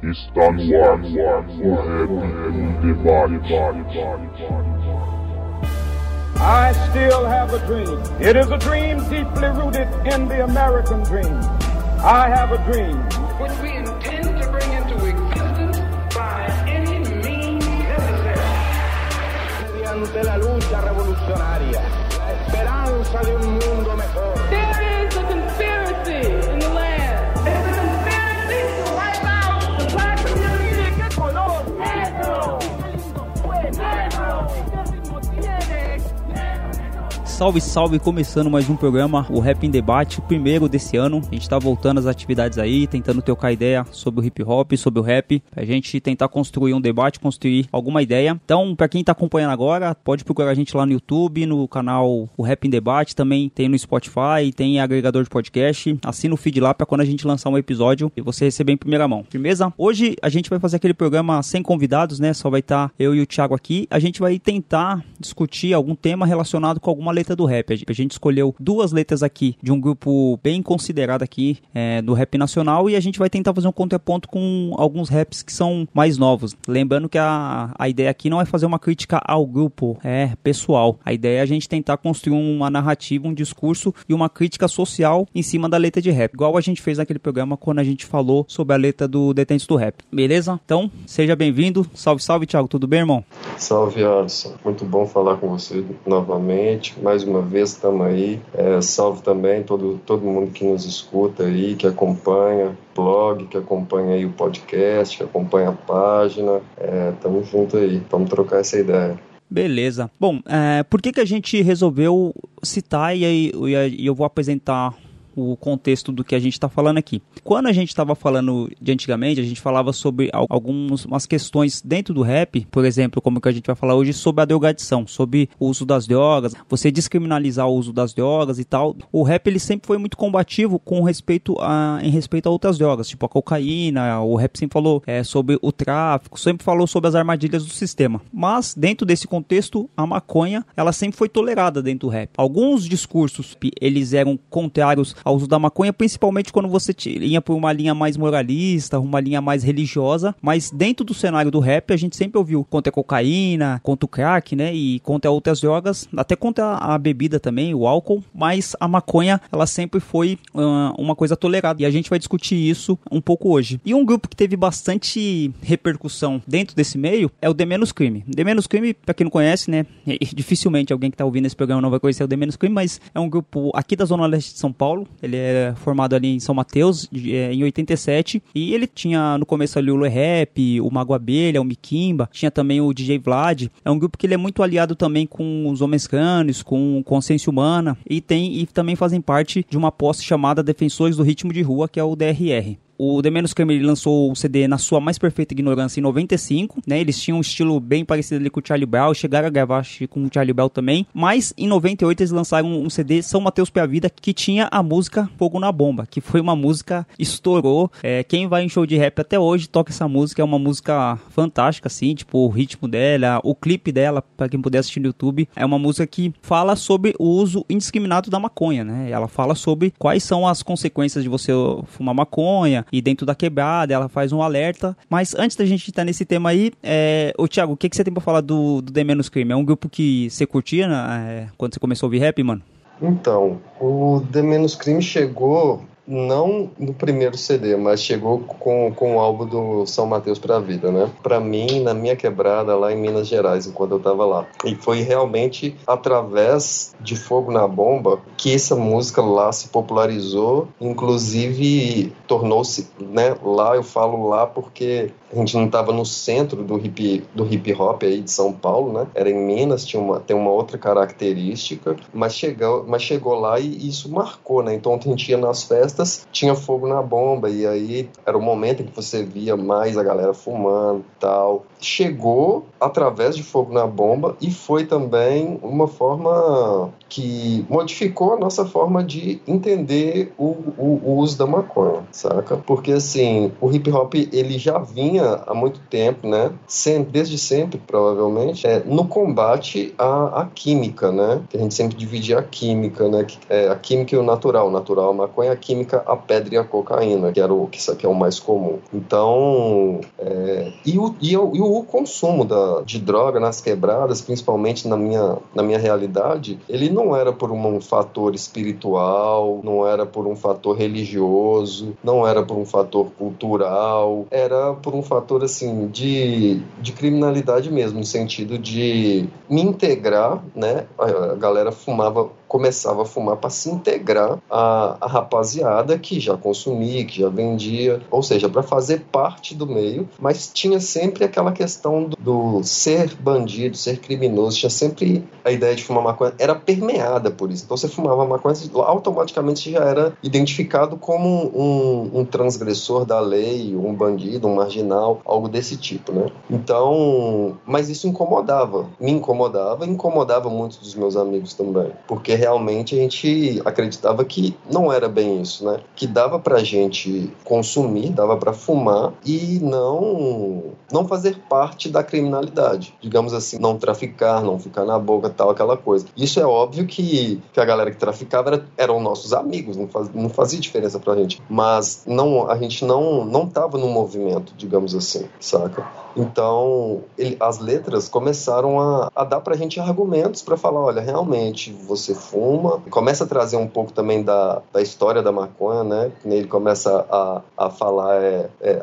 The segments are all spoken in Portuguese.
Está no ar, o Rap Debate. I still have a dream. It is a dream deeply rooted in the American dream. I have a dream. Which we intend to bring into existence by any means necessary. Mediante la lucha revolucionaria, la esperanza de un mundo mejor. Salve, salve! Começando mais um programa, o Rap em Debate, o primeiro desse ano. A gente tá voltando às atividades aí, tentando trocar ideia sobre o hip hop, sobre o rap, pra gente tentar construir um debate, construir alguma ideia. Então, pra quem tá acompanhando agora, pode procurar a gente lá no YouTube, no canal O Rap em Debate, também tem no Spotify, tem agregador de podcast. Assina o feed lá pra quando a gente lançar um episódio e você receber em primeira mão. Firmeza? Hoje a gente vai fazer aquele programa sem convidados, né? Só vai estar tá eu e o Thiago aqui. A gente vai tentar discutir algum tema relacionado com alguma letra do rap. A gente escolheu duas letras aqui de um grupo bem considerado aqui é, do rap nacional e a gente vai tentar fazer um contraponto com alguns raps que são mais novos. Lembrando que a, a ideia aqui não é fazer uma crítica ao grupo, é pessoal. A ideia é a gente tentar construir uma narrativa, um discurso e uma crítica social em cima da letra de rap, igual a gente fez naquele programa quando a gente falou sobre a letra do Detentos do Rap. Beleza? Então, seja bem-vindo. Salve, salve, Thiago. Tudo bem, irmão? Salve, Alisson. Muito bom falar com você novamente. Mais uma vez estamos aí. É, salve também todo, todo mundo que nos escuta aí, que acompanha o blog, que acompanha aí o podcast, que acompanha a página. É, tamo junto aí. Vamos trocar essa ideia. Beleza. Bom, é, por que, que a gente resolveu citar e aí e eu vou apresentar o contexto do que a gente está falando aqui. Quando a gente estava falando de antigamente, a gente falava sobre algumas questões dentro do rap, por exemplo, como que a gente vai falar hoje sobre a drogadição, sobre o uso das drogas, você descriminalizar o uso das drogas e tal. O rap ele sempre foi muito combativo com respeito a, em respeito a outras drogas, tipo a cocaína. O rap sempre falou é, sobre o tráfico, sempre falou sobre as armadilhas do sistema. Mas dentro desse contexto, a maconha ela sempre foi tolerada dentro do rap. Alguns discursos eles eram contrários ao uso da maconha, principalmente quando você ia por uma linha mais moralista, uma linha mais religiosa, mas dentro do cenário do rap a gente sempre ouviu contra a cocaína, contra o crack, né, e contra outras drogas, até contra a bebida também, o álcool, mas a maconha ela sempre foi uh, uma coisa tolerada e a gente vai discutir isso um pouco hoje. E um grupo que teve bastante repercussão dentro desse meio é o The Menos Crime. The Menos Crime, pra quem não conhece, né, dificilmente alguém que tá ouvindo esse programa não vai conhecer o The Menos Crime, mas é um grupo aqui da Zona Leste de São Paulo, ele é formado ali em São Mateus é, em 87 e ele tinha no começo ali o Lue Rap, o Mago Abelha, o Mikimba, tinha também o DJ Vlad. É um grupo que ele é muito aliado também com os Homens Crânios, com Consciência Humana e tem e também fazem parte de uma posse chamada Defensores do Ritmo de Rua, que é o DRR. O The Menos Crime lançou o CD na sua mais perfeita ignorância em 95, né? Eles tinham um estilo bem parecido ali com o Charlie Brown, chegaram a gravar com o Charlie Brown também, mas em 98 eles lançaram um CD São Mateus pra Vida que tinha a música Fogo na Bomba, que foi uma música estourou. É, quem vai em show de rap até hoje toca essa música, é uma música fantástica assim, tipo o ritmo dela, o clipe dela, para quem puder assistir no YouTube, é uma música que fala sobre o uso indiscriminado da maconha, né? Ela fala sobre quais são as consequências de você fumar maconha, e dentro da quebrada, ela faz um alerta. Mas antes da gente estar nesse tema aí, é... ô Thiago, o que, que você tem pra falar do, do The Menos Crime? É um grupo que você curtia né, é... quando você começou a ouvir rap, mano? Então, o The Menos Crime chegou não no primeiro CD, mas chegou com, com o álbum do São Mateus para a Vida, né? Para mim, na minha quebrada lá em Minas Gerais, enquanto eu tava lá. E foi realmente através de Fogo na Bomba que essa música lá se popularizou, inclusive tornou-se, né? Lá eu falo lá porque a gente não estava no centro do hip, do hip hop aí de São Paulo, né? Era em Minas, tinha uma, tem uma outra característica, mas chegou, mas chegou lá e isso marcou, né? Então a gente ia nas festas, tinha fogo na bomba, e aí era o momento em que você via mais a galera fumando tal. Chegou através de fogo na bomba e foi também uma forma que modificou a nossa forma de entender o, o, o uso da maconha, saca? Porque assim, o hip hop ele já vinha há muito tempo, né? Sempre, desde sempre, provavelmente, é, no combate à, à química, né? Que a gente sempre dividia a química, né? É, a química e o natural. O natural, a maconha, a química a pedra e a cocaína, que era o que aqui é o mais comum. Então, é, e, o, e, o, e o consumo da, de droga nas quebradas, principalmente na minha, na minha realidade, ele não era por um, fator espiritual, não era por um fator religioso, não era por um fator cultural, era por um fator assim de, de criminalidade mesmo, no sentido de me integrar, né? A galera fumava começava a fumar para se integrar à, rapaziada que já consumia, que já vendia, ou seja, para fazer parte do meio, mas tinha sempre aquela questão do, do, ser bandido, ser criminoso, tinha sempre a ideia de fumar maconha, era permeada por isso. Então você fumava maconha, automaticamente já era identificado como um, um transgressor da lei, um bandido, um marginal, algo desse tipo, né? Então, mas isso incomodava, me incomodava, incomodava muitos dos meus amigos também, porque realmente a gente acreditava que não era bem isso, né? Que dava pra gente consumir, dava para fumar e não não fazer parte da criminalidade. Digamos assim, não traficar, não ficar na boca, tal, aquela coisa. Isso é óbvio que, que a galera que traficava era, eram nossos amigos, não, faz, não fazia diferença pra gente. Mas não, a gente não, não tava no movimento, digamos assim, saca? Então, ele, as letras começaram a, a dar pra gente argumentos para falar, olha, realmente, você fuma. Começa a trazer um pouco também da, da história da maconha, né? Ele começa a, a falar, é, é,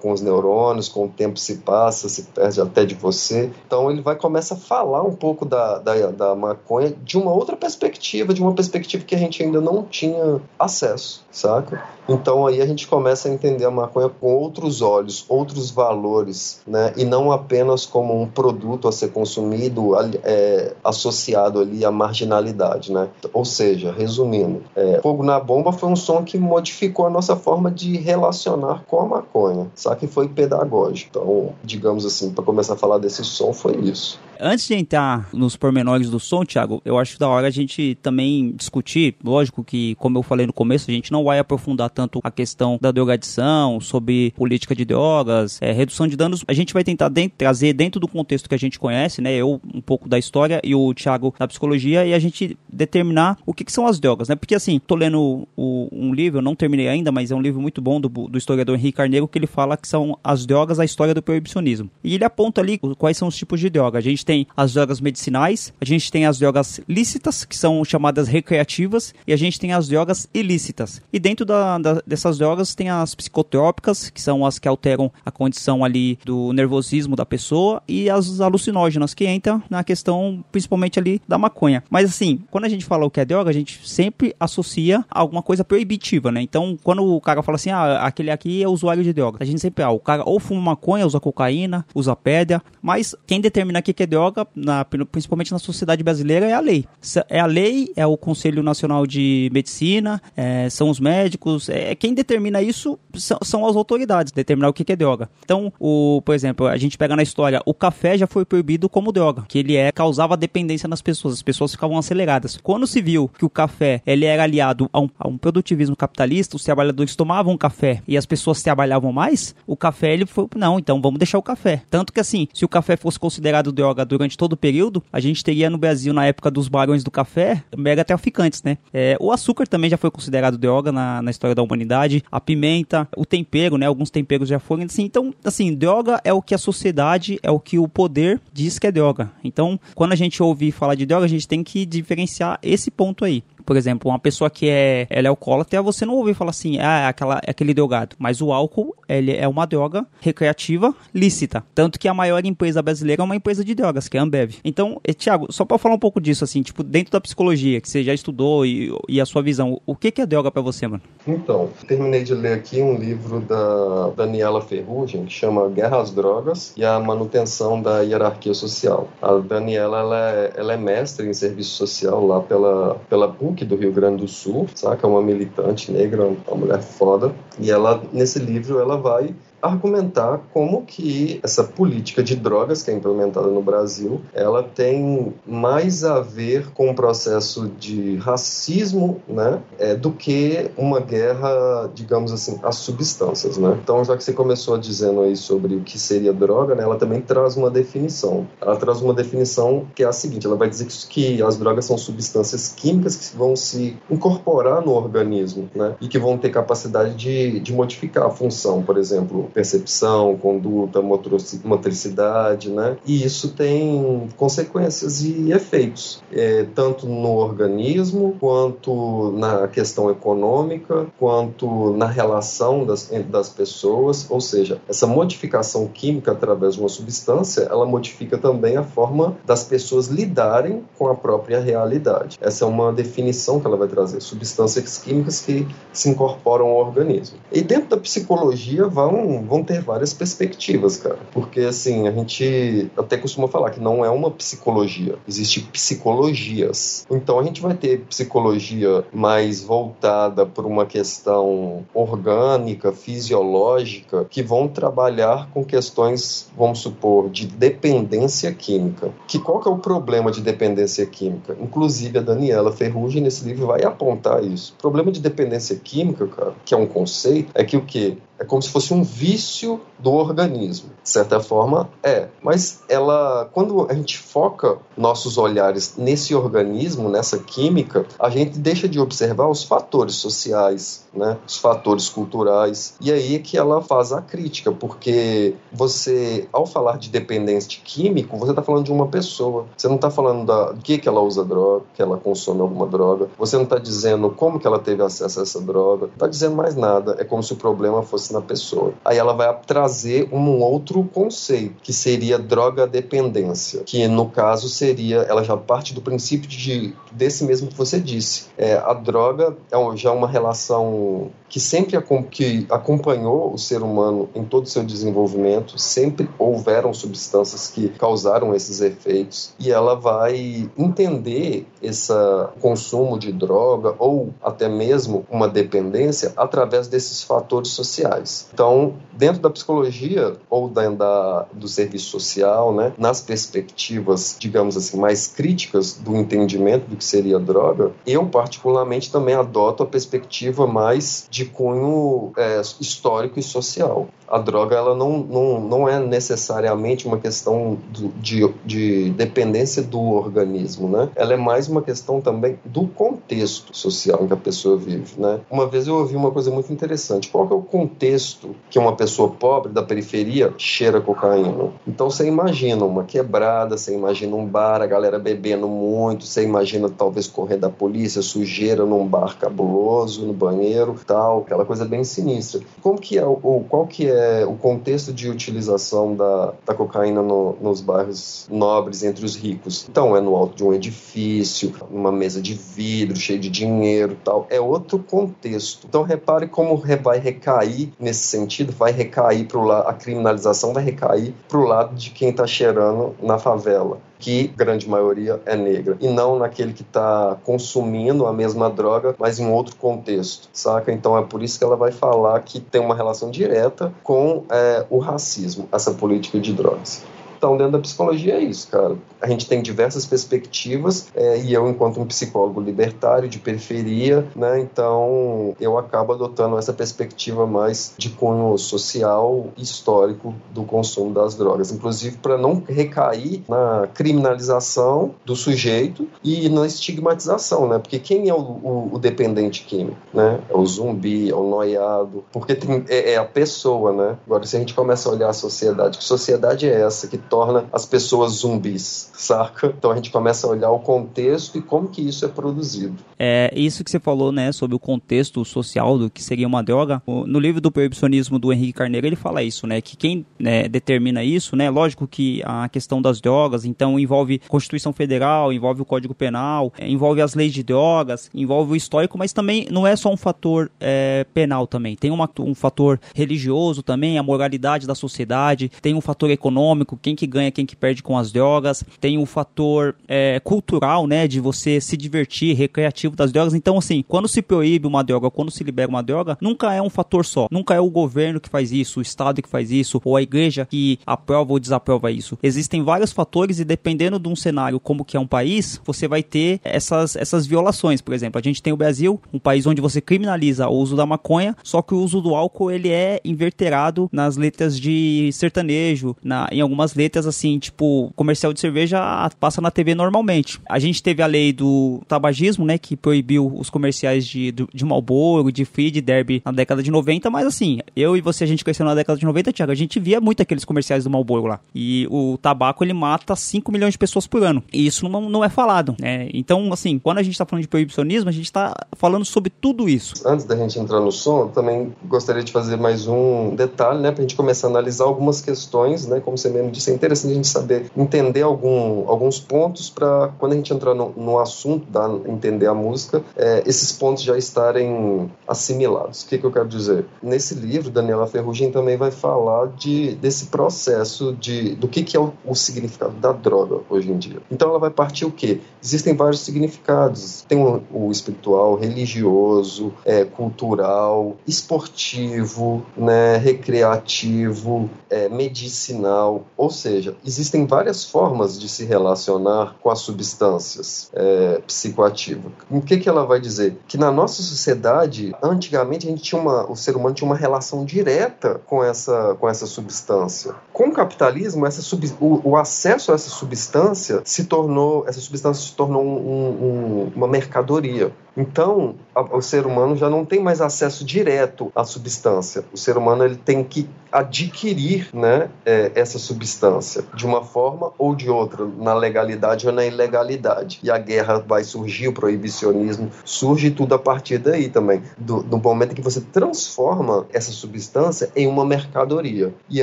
com os neurônios, com o tempo se passa, se perde até de você. Então ele vai começar a falar um pouco da, da, da maconha de uma outra perspectiva, de uma perspectiva que a gente ainda não tinha acesso, saca? Então aí a gente começa a entender a maconha com outros olhos, outros valores, né? E não apenas como um produto a ser consumido é, associado ali à marginalidade, né? Ou seja, resumindo, é, Fogo na Bomba foi um som que modificou a nossa forma de relacionar com a maconha, sabe? Que foi pedagógico. Então, digamos assim, para começar a falar desse som foi isso. Antes de entrar nos pormenores do som, Thiago, eu acho da hora a gente também discutir. Lógico que, como eu falei no começo, a gente não vai aprofundar tanto a questão da drogadição, sobre política de drogas, é, redução de danos. A gente vai tentar dentro, trazer dentro do contexto que a gente conhece, né? Eu um pouco da história e o Thiago da psicologia, e a gente determinar o que, que são as drogas, né? Porque assim, tô lendo o, um livro, eu não terminei ainda, mas é um livro muito bom do, do historiador Henrique Carneiro, que ele fala que são as drogas, a história do proibicionismo. E ele aponta ali quais são os tipos de droga. A gente tem as drogas medicinais, a gente tem as drogas lícitas, que são chamadas recreativas, e a gente tem as drogas ilícitas. E dentro da, da, dessas drogas tem as psicotrópicas, que são as que alteram a condição ali do nervosismo da pessoa, e as alucinógenas, que entram na questão principalmente ali da maconha. Mas assim, quando a gente fala o que é droga, a gente sempre associa a alguma coisa proibitiva, né? Então, quando o cara fala assim, ah, aquele aqui é usuário de droga, a gente sempre, ah, o cara ou fuma maconha, usa cocaína, usa pedra, mas quem determina aqui que é droga, na, principalmente na sociedade brasileira, é a lei. É a lei, é o Conselho Nacional de Medicina, é, são os médicos, é, quem determina isso são, são as autoridades, determinar o que, que é droga. Então, o, por exemplo, a gente pega na história, o café já foi proibido como droga, que ele é, causava dependência nas pessoas, as pessoas ficavam aceleradas. Quando se viu que o café ele era aliado a um, a um produtivismo capitalista, os trabalhadores tomavam café e as pessoas trabalhavam mais, o café ele foi, não, então vamos deixar o café. Tanto que assim, se o café fosse considerado droga durante todo o período, a gente teria no Brasil, na época dos barões do café, mega traficantes, né? É, o açúcar também já foi considerado droga na, na história da humanidade, a pimenta, o tempero, né? Alguns temperos já foram assim. Então, assim, droga é o que a sociedade, é o que o poder diz que é droga. Então, quando a gente ouve falar de droga, a gente tem que diferenciar esse ponto aí. Por exemplo, uma pessoa que é, ela é alcoólatra, você não ouve falar assim, ah, é aquela, é aquele drogado. Mas o álcool, ele é uma droga recreativa lícita. Tanto que a maior empresa brasileira é uma empresa de drogas, que é a Ambev. Então, eh, Tiago, só para falar um pouco disso, assim, tipo, dentro da psicologia, que você já estudou e, e a sua visão, o que, que é droga para você, mano? Então, terminei de ler aqui um livro da Daniela Ferrugem, que chama Guerra às Drogas e a Manutenção da Hierarquia Social. A Daniela, ela é, ela é mestre em serviço social lá pela, pela PUC do Rio Grande do Sul, saca? Uma militante negra, uma mulher foda. E ela, nesse livro, ela vai argumentar como que essa política de drogas que é implementada no Brasil, ela tem mais a ver com o processo de racismo, né, é, do que uma guerra, digamos assim, às substâncias, né? Então, já que você começou dizendo aí sobre o que seria droga, né, ela também traz uma definição. Ela traz uma definição que é a seguinte, ela vai dizer que as drogas são substâncias químicas que vão se incorporar no organismo, né, e que vão ter capacidade de, de modificar a função, por exemplo, percepção, conduta, motricidade, né? E isso tem consequências e efeitos, é, tanto no organismo, quanto na questão econômica, quanto na relação das, das pessoas, ou seja, essa modificação química através de uma substância, ela modifica também a forma das pessoas lidarem com a própria realidade. Essa é uma definição que ela vai trazer, substâncias químicas que se incorporam ao organismo. E dentro da psicologia vão vão ter várias perspectivas, cara. Porque, assim, a gente até costuma falar que não é uma psicologia, existe psicologias. Então, a gente vai ter psicologia mais voltada para uma questão orgânica, fisiológica, que vão trabalhar com questões, vamos supor, de dependência química. Que qual que é o problema de dependência química? Inclusive, a Daniela Ferrugem, nesse livro, vai apontar isso. O problema de dependência química, cara, que é um conceito, é que o que? É como se fosse um vício do organismo. De certa forma, é. Mas ela, quando a gente foca nossos olhares nesse organismo, nessa química, a gente deixa de observar os fatores sociais, né? Os fatores culturais. E aí é que ela faz a crítica, porque você, ao falar de dependente químico, você está falando de uma pessoa. Você não está falando da do que que ela usa droga, que ela consome alguma droga. Você não está dizendo como que ela teve acesso a essa droga. Não está dizendo mais nada. É como se o problema fosse na pessoa. Aí ela vai trazer um outro conceito, que seria droga dependência, que no caso seria, ela já parte do princípio de, desse mesmo que você disse. É, a droga é já uma relação que sempre que acompanhou o ser humano em todo o seu desenvolvimento, sempre houveram substâncias que causaram esses efeitos e ela vai entender esse consumo de droga ou até mesmo uma dependência através desses fatores sociais. Então, dentro da psicologia ou da, do serviço social, né, nas perspectivas, digamos assim, mais críticas do entendimento do que seria droga, eu particularmente também adoto a perspectiva mais de de cunho é, histórico e social. A droga ela não, não, não é necessariamente uma questão de, de dependência do organismo, né? Ela é mais uma questão também do contexto social em que a pessoa vive, né? Uma vez eu ouvi uma coisa muito interessante. Qual é o contexto que uma pessoa pobre da periferia cheira cocaína? Então você imagina uma quebrada, você imagina um bar, a galera bebendo muito, você imagina talvez correr da polícia, sujeira num bar cabuloso, no banheiro, tal aquela coisa bem sinistra. Como que é o, qual que é o contexto de utilização da, da cocaína no, nos bairros nobres entre os ricos? Então, é no alto de um edifício, numa mesa de vidro, cheio de dinheiro tal. É outro contexto. Então, repare como vai recair nesse sentido, vai recair para o lado, a criminalização vai recair para o lado de quem está cheirando na favela que grande maioria é negra, e não naquele que está consumindo a mesma droga, mas em outro contexto, saca? Então é por isso que ela vai falar que tem uma relação direta com é, o racismo, essa política de drogas. Então, dentro da psicologia é isso, cara. A gente tem diversas perspectivas é, e eu, enquanto um psicólogo libertário de periferia, né, então eu acabo adotando essa perspectiva mais de cunho social e histórico do consumo das drogas, inclusive para não recair na criminalização do sujeito e na estigmatização, né? Porque quem é o, o, o dependente químico, né? É o zumbi, é o noiado, porque tem, é, é a pessoa, né? Agora, se a gente começa a olhar a sociedade, que sociedade é essa que torna as pessoas zumbis, saca? Então a gente começa a olhar o contexto e como que isso é produzido. É isso que você falou, né, sobre o contexto social do que seria uma droga. No livro do proibicionismo do Henrique Carneiro ele fala isso, né, que quem né, determina isso, né, lógico que a questão das drogas, então envolve Constituição Federal, envolve o Código Penal, é, envolve as leis de drogas, envolve o histórico, mas também não é só um fator é, penal também, tem uma, um fator religioso também, a moralidade da sociedade, tem um fator econômico, quem que que ganha, quem que perde com as drogas. Tem o fator é, cultural, né, de você se divertir, recreativo das drogas. Então, assim, quando se proíbe uma droga, quando se libera uma droga, nunca é um fator só. Nunca é o governo que faz isso, o Estado que faz isso, ou a igreja que aprova ou desaprova isso. Existem vários fatores e dependendo de um cenário como que é um país, você vai ter essas, essas violações. Por exemplo, a gente tem o Brasil, um país onde você criminaliza o uso da maconha, só que o uso do álcool ele é inverterado nas letras de sertanejo, na, em algumas letras assim, tipo, comercial de cerveja passa na TV normalmente. A gente teve a lei do tabagismo, né, que proibiu os comerciais de, de Marlboro, de Free, de Derby na década de 90, mas assim, eu e você, a gente cresceu na década de 90, Thiago, a gente via muito aqueles comerciais do Marlboro lá. E o tabaco, ele mata 5 milhões de pessoas por ano. E isso não, não é falado, né? Então, assim, quando a gente tá falando de proibicionismo, a gente tá falando sobre tudo isso. Antes da gente entrar no som, também gostaria de fazer mais um detalhe, né, pra gente começar a analisar algumas questões, né, como você mesmo disse, é interessante a gente saber entender algum, alguns pontos para quando a gente entrar no, no assunto, da, entender a música, é, esses pontos já estarem assimilados. O que, que eu quero dizer? Nesse livro, Daniela Ferrugem também vai falar de, desse processo de, do que, que é o, o significado da droga hoje em dia. Então ela vai partir o quê? Existem vários significados. Tem o, o espiritual, religioso, é, cultural, esportivo, né, recreativo, é, medicinal. Ou seja, existem várias formas de se relacionar com as substâncias é, psicoativas. O que, que ela vai dizer? Que na nossa sociedade, antigamente a gente tinha uma, o ser humano tinha uma relação direta com essa, com essa substância. Com o capitalismo, essa sub, o, o acesso a essa substância se tornou, essa substância se tornou um, um, uma mercadoria. Então, a, o ser humano já não tem mais acesso direto à substância. O ser humano ele tem que adquirir né, é, essa substância de uma forma ou de outra, na legalidade ou na ilegalidade. E a guerra vai surgir, o proibicionismo surge tudo a partir daí também, do, do momento que você transforma essa substância em uma mercadoria. E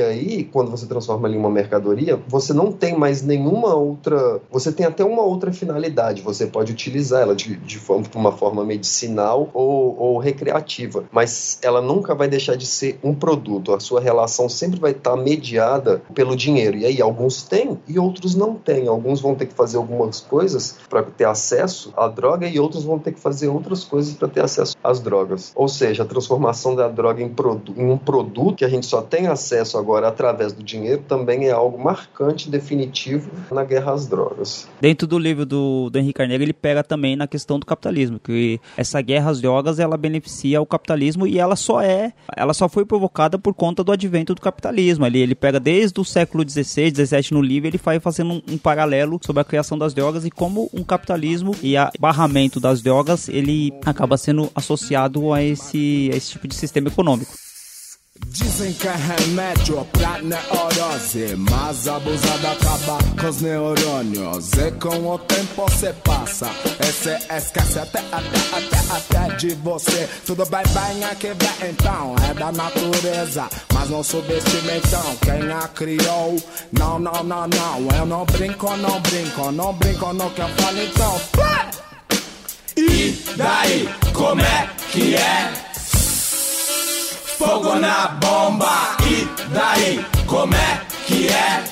aí, quando você transforma em uma mercadoria, você não tem mais nenhuma outra. Você tem até uma outra finalidade. Você pode utilizar ela de, de uma forma medicinal ou, ou recreativa, mas ela nunca vai deixar de ser um produto. A sua relação sempre vai estar mediada pelo dinheiro. E aí, alguns têm e outros não têm. Alguns vão ter que fazer algumas coisas para ter acesso à droga e outros vão ter que fazer outras coisas para ter acesso às drogas. Ou seja, a transformação da droga em, em um produto que a gente só tem acesso agora através do dinheiro também é algo marcante, definitivo na guerra às drogas. Dentro do livro do, do Henrique Carneiro, ele pega também na questão do capitalismo, que essa guerra às drogas ela beneficia o capitalismo e ela só é, ela só foi provocada por conta do advento do capitalismo. Ele, ele pega desde o século XVI, XVII no livro, ele vai fazendo um, um paralelo sobre a criação das drogas e como um capitalismo e a barramento das drogas ele acaba sendo associado a esse, a esse tipo de sistema econômico. Dizem que é remédio pra neurose. Mas abusada acaba com os neurônios. E com o tempo cê passa. E cê esquece até, até, até, até de você. Tudo bem, bem aqui vem então. É da natureza Mas não subestime então. Quem a criou? Não, não, não, não. Eu não brinco, não brinco Não brinco no que eu falo então. E daí, como é que é? Fogo na bomba, e daí? Como é que é?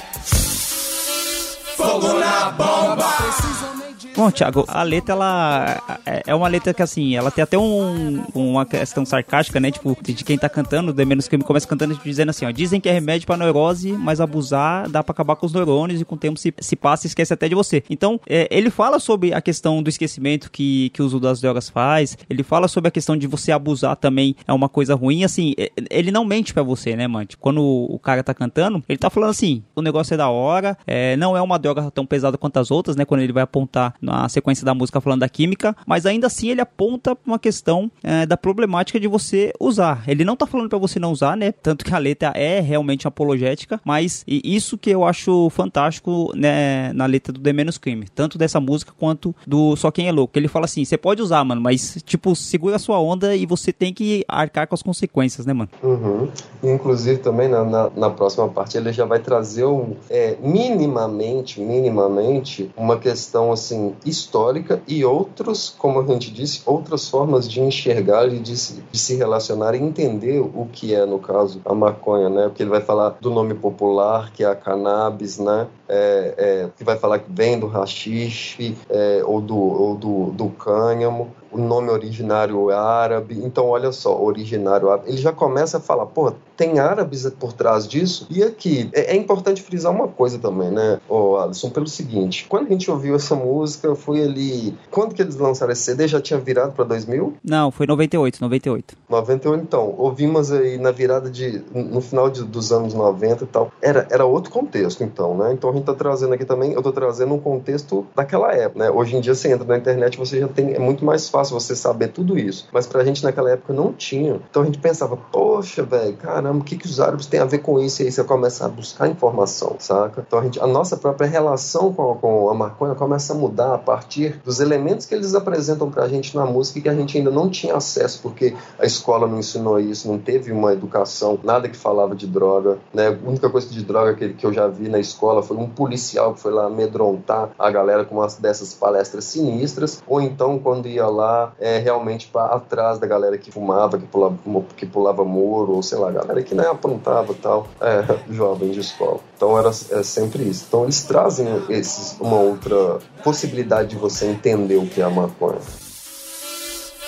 Fogo na bomba. Bom, Thiago, a letra, ela é, é uma letra que, assim, ela tem até um, uma questão sarcástica, né? Tipo, de quem tá cantando, de menos que me começa cantando, dizendo assim, ó, dizem que é remédio pra neurose, mas abusar dá pra acabar com os neurônios e com o tempo se, se passa e esquece até de você. Então, é, ele fala sobre a questão do esquecimento que, que o uso das drogas faz, ele fala sobre a questão de você abusar também é uma coisa ruim, assim, ele não mente pra você, né, mano? Tipo, quando o cara tá cantando, ele tá falando assim, o negócio é da hora, é, não é uma droga tão pesada quanto as outras, né? Quando ele vai apontar na sequência da música falando da química, mas ainda assim ele aponta uma questão é, da problemática de você usar. Ele não tá falando para você não usar, né? Tanto que a letra é realmente apologética, mas isso que eu acho fantástico né, na letra do The Menos Crime, tanto dessa música quanto do Só Quem é Louco. Ele fala assim: você pode usar, mano, mas tipo, segura a sua onda e você tem que arcar com as consequências, né, mano? Uhum. Inclusive também na, na, na, próxima parte ele já vai trazer um, é, minimamente, minimamente, uma questão assim histórica e outros, como a gente disse, outras formas de enxergar e de se, de se relacionar e entender o que é, no caso, a maconha, né? Porque ele vai falar do nome popular, que é a cannabis, né? É, é, que vai falar que vem do rachixe é, ou, do, ou do, do cânhamo o nome originário é árabe. Então, olha só, originário árabe. Ele já começa a falar, pô, tem árabes por trás disso. E aqui, é, é importante frisar uma coisa também, né, oh, Alisson, pelo seguinte: quando a gente ouviu essa música, foi ali. Quando que eles lançaram esse CD? Já tinha virado para 2000? Não, foi 98, 98. 98, então. Ouvimos aí na virada de. no final de, dos anos 90 e tal. Era, era outro contexto, então, né? Então a gente tá trazendo aqui também, eu tô trazendo um contexto daquela época, né? Hoje em dia você entra na internet, você já tem. É muito mais fácil fácil você saber tudo isso. Mas pra gente naquela época não tinha. Então a gente pensava, poxa, velho, caramba, o que, que os árabes têm a ver com isso? E aí você começa a buscar informação, saca? Então a, gente, a nossa própria relação com, com a maconha começa a mudar a partir dos elementos que eles apresentam pra gente na música e que a gente ainda não tinha acesso, porque a escola não ensinou isso, não teve uma educação, nada que falava de droga, né? A única coisa de droga que, que eu já vi na escola foi um policial que foi lá amedrontar a galera com uma dessas palestras sinistras, ou então quando ia lá é, realmente para atrás da galera que fumava, que pulava, que pulava muro, ou sei lá, galera que nem aprontava tal, é, jovem de escola. Então era é sempre isso. Então eles trazem esses, uma outra possibilidade de você entender o que é a maconha.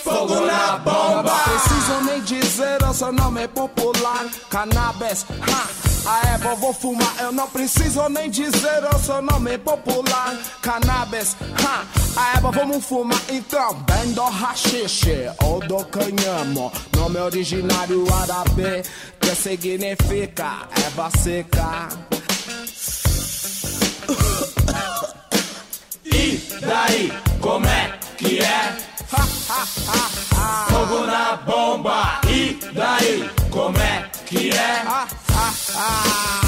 Fogo na bomba! Preciso nem dizer o seu nome popular, cannabis, ha! A erva vou fumar, eu não preciso nem dizer o seu nome popular. Cannabis, ha, a erva vamos fumar então. Bem do rachixe ou do canhamo. Nome originário árabe, que significa erva seca. E daí, como é que é? Fogo na bomba, e daí, como é que é? É,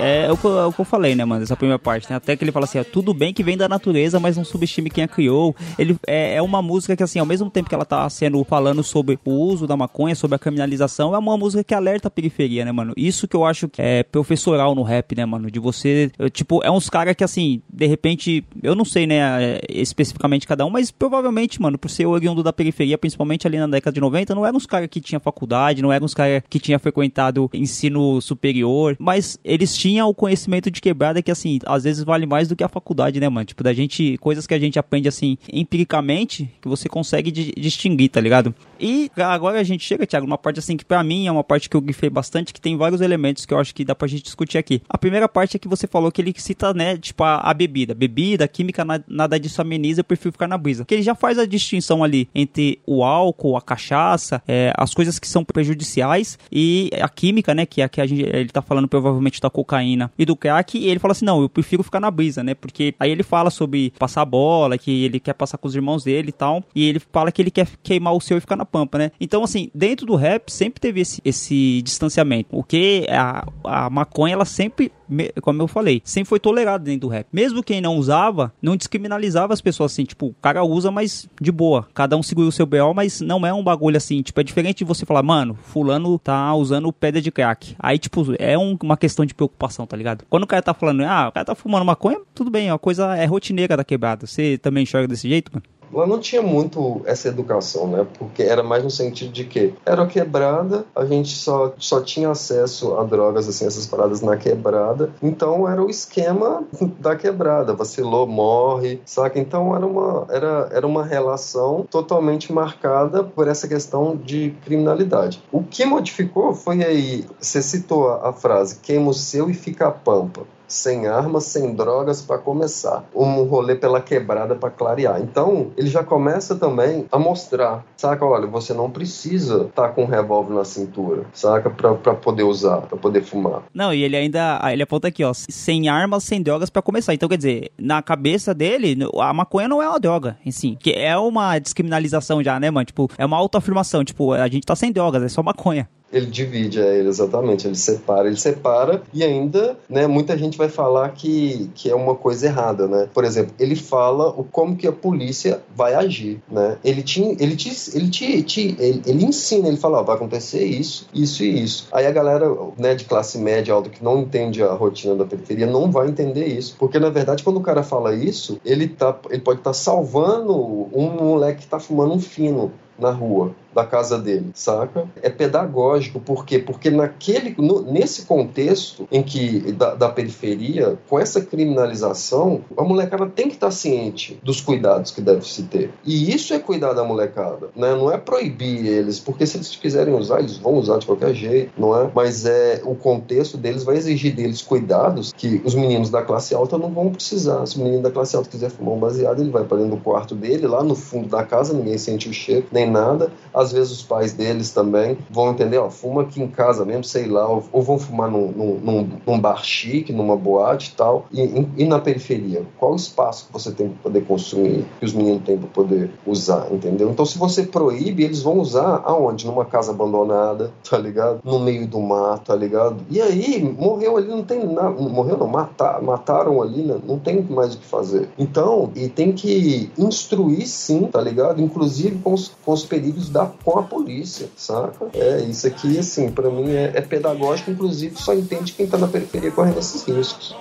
é o, que eu, é o que eu falei, né, mano? Essa primeira parte, né? Até que ele fala assim: ó, tudo bem que vem da natureza, mas não subestime quem a criou. Ele é, é, uma música que, assim, ao mesmo tempo que ela tá sendo falando sobre o uso da maconha, sobre a criminalização, é uma música que alerta a periferia, né, mano? Isso que eu acho que é professoral no rap, né, mano? De você. Eu, tipo, é uns caras que, assim, de repente, eu não sei, né, é, especificamente cada um, mas provavelmente, mano, por ser oriundo da periferia, principalmente ali na década de 90, não eram uns caras que tinha faculdade, não eram uns caras que tinha frequentado ensino superior, mas eles tinham o conhecimento de quebrada que, assim, às vezes vale mais do que a faculdade, né, mano? Tipo, da gente, coisas que a gente aprende, assim, empiricamente, que você consegue distinguir, tá ligado? E agora a gente chega, Thiago, numa parte, assim, que pra mim é uma parte que eu grifei bastante, que tem vários elementos que eu acho que dá pra gente discutir aqui. A primeira parte é que você falou que ele cita, né, tipo, a, a bebida. Bebida, química, na, nada disso ameniza, eu prefiro ficar na brisa. Que ele já faz a distinção ali entre o álcool, a cachaça, é, as coisas que são prejudiciais e a química, né, que é que a gente, ele tá falando provavelmente da cocaína e do crack, e ele fala assim, não, eu prefiro ficar na brisa, né, porque aí ele fala sobre passar bola, que ele quer passar com os irmãos dele e tal, e ele fala que ele quer queimar o seu e ficar na pampa, né. Então, assim, dentro do rap sempre teve esse, esse distanciamento, o que a, a maconha, ela sempre como eu falei, sempre foi tolerado dentro do rap. Mesmo quem não usava, não descriminalizava as pessoas assim, tipo, o cara usa, mas de boa. Cada um segura o seu BO, mas não é um bagulho assim, tipo, é diferente de você falar, mano, fulano tá usando pedra de crack. Aí, tipo, é um, uma questão de preocupação, tá ligado? Quando o cara tá falando, ah, o cara tá fumando maconha, tudo bem, a coisa é rotineira da quebrada. Você também enxerga desse jeito, mano? Lá não tinha muito essa educação, né? Porque era mais no sentido de que era quebrada, a gente só, só tinha acesso a drogas, assim, essas paradas na quebrada. Então era o esquema da quebrada. Vacilou, morre, saca? Então era uma, era, era uma relação totalmente marcada por essa questão de criminalidade. O que modificou foi aí, você citou a, frase, queima o seu e fica a pampa sem armas, sem drogas para começar. Um rolê pela quebrada para clarear. Então, ele já começa também a mostrar, saca? Olha, você não precisa estar tá com um revólver na cintura, saca? Para poder usar, para poder fumar. Não, e ele ainda ele aponta aqui, ó, sem armas, sem drogas para começar. Então, quer dizer, na cabeça dele, a maconha não é uma droga, em si, que é uma descriminalização já, né, mano? Tipo, é uma autoafirmação, tipo, a gente tá sem drogas, é só maconha. Ele divide, é, ele, exatamente, ele separa, ele separa e ainda, né, muita gente vai falar que, que é uma coisa errada, né? Por exemplo, ele fala o como que a polícia vai agir, né? Ele te, ele te, ele te, te ele, ele ensina, ele fala, vai acontecer isso, isso e isso. Aí a galera, né, de classe média alta que não entende a rotina da periferia não vai entender isso, porque na verdade quando o cara fala isso, ele tá, ele pode estar tá salvando um moleque que tá fumando um fino na rua da casa dele, saca? É pedagógico, por quê? Porque naquele, no, nesse contexto em que da, da, periferia, com essa criminalização, a molecada tem que estar ciente dos cuidados que deve se ter. E isso é cuidar da molecada, né? Não é proibir eles, porque se eles quiserem usar, eles vão usar de qualquer jeito, não é? Mas é o contexto deles vai exigir deles cuidados que os meninos da classe alta não vão precisar. Se o menino da classe alta quiser fumar um baseado, ele vai para dentro do quarto dele, lá no fundo da casa, ninguém sente o cheiro, nem nada às vezes os pais deles também vão entender, ó, fuma aqui em casa mesmo, sei lá, ou, ou vão fumar num, num, num, bar chique, numa boate e tal. E, na periferia, qual espaço que você tem para poder consumir, que os meninos têm para poder usar, entendeu? Então, se você proíbe, eles vão usar aonde? Numa casa abandonada, tá ligado? No meio do mato, tá ligado? E aí, morreu ali, não tem nada, morreu não, matar, mataram ali, né? não tem mais o que fazer. Então, e tem que instruir sim, tá ligado? Inclusive com os, com os perigos da com a polícia, saca? É, isso aqui, assim, para mim é, é, pedagógico, inclusive só entende quem tá na periferia correndo esses riscos.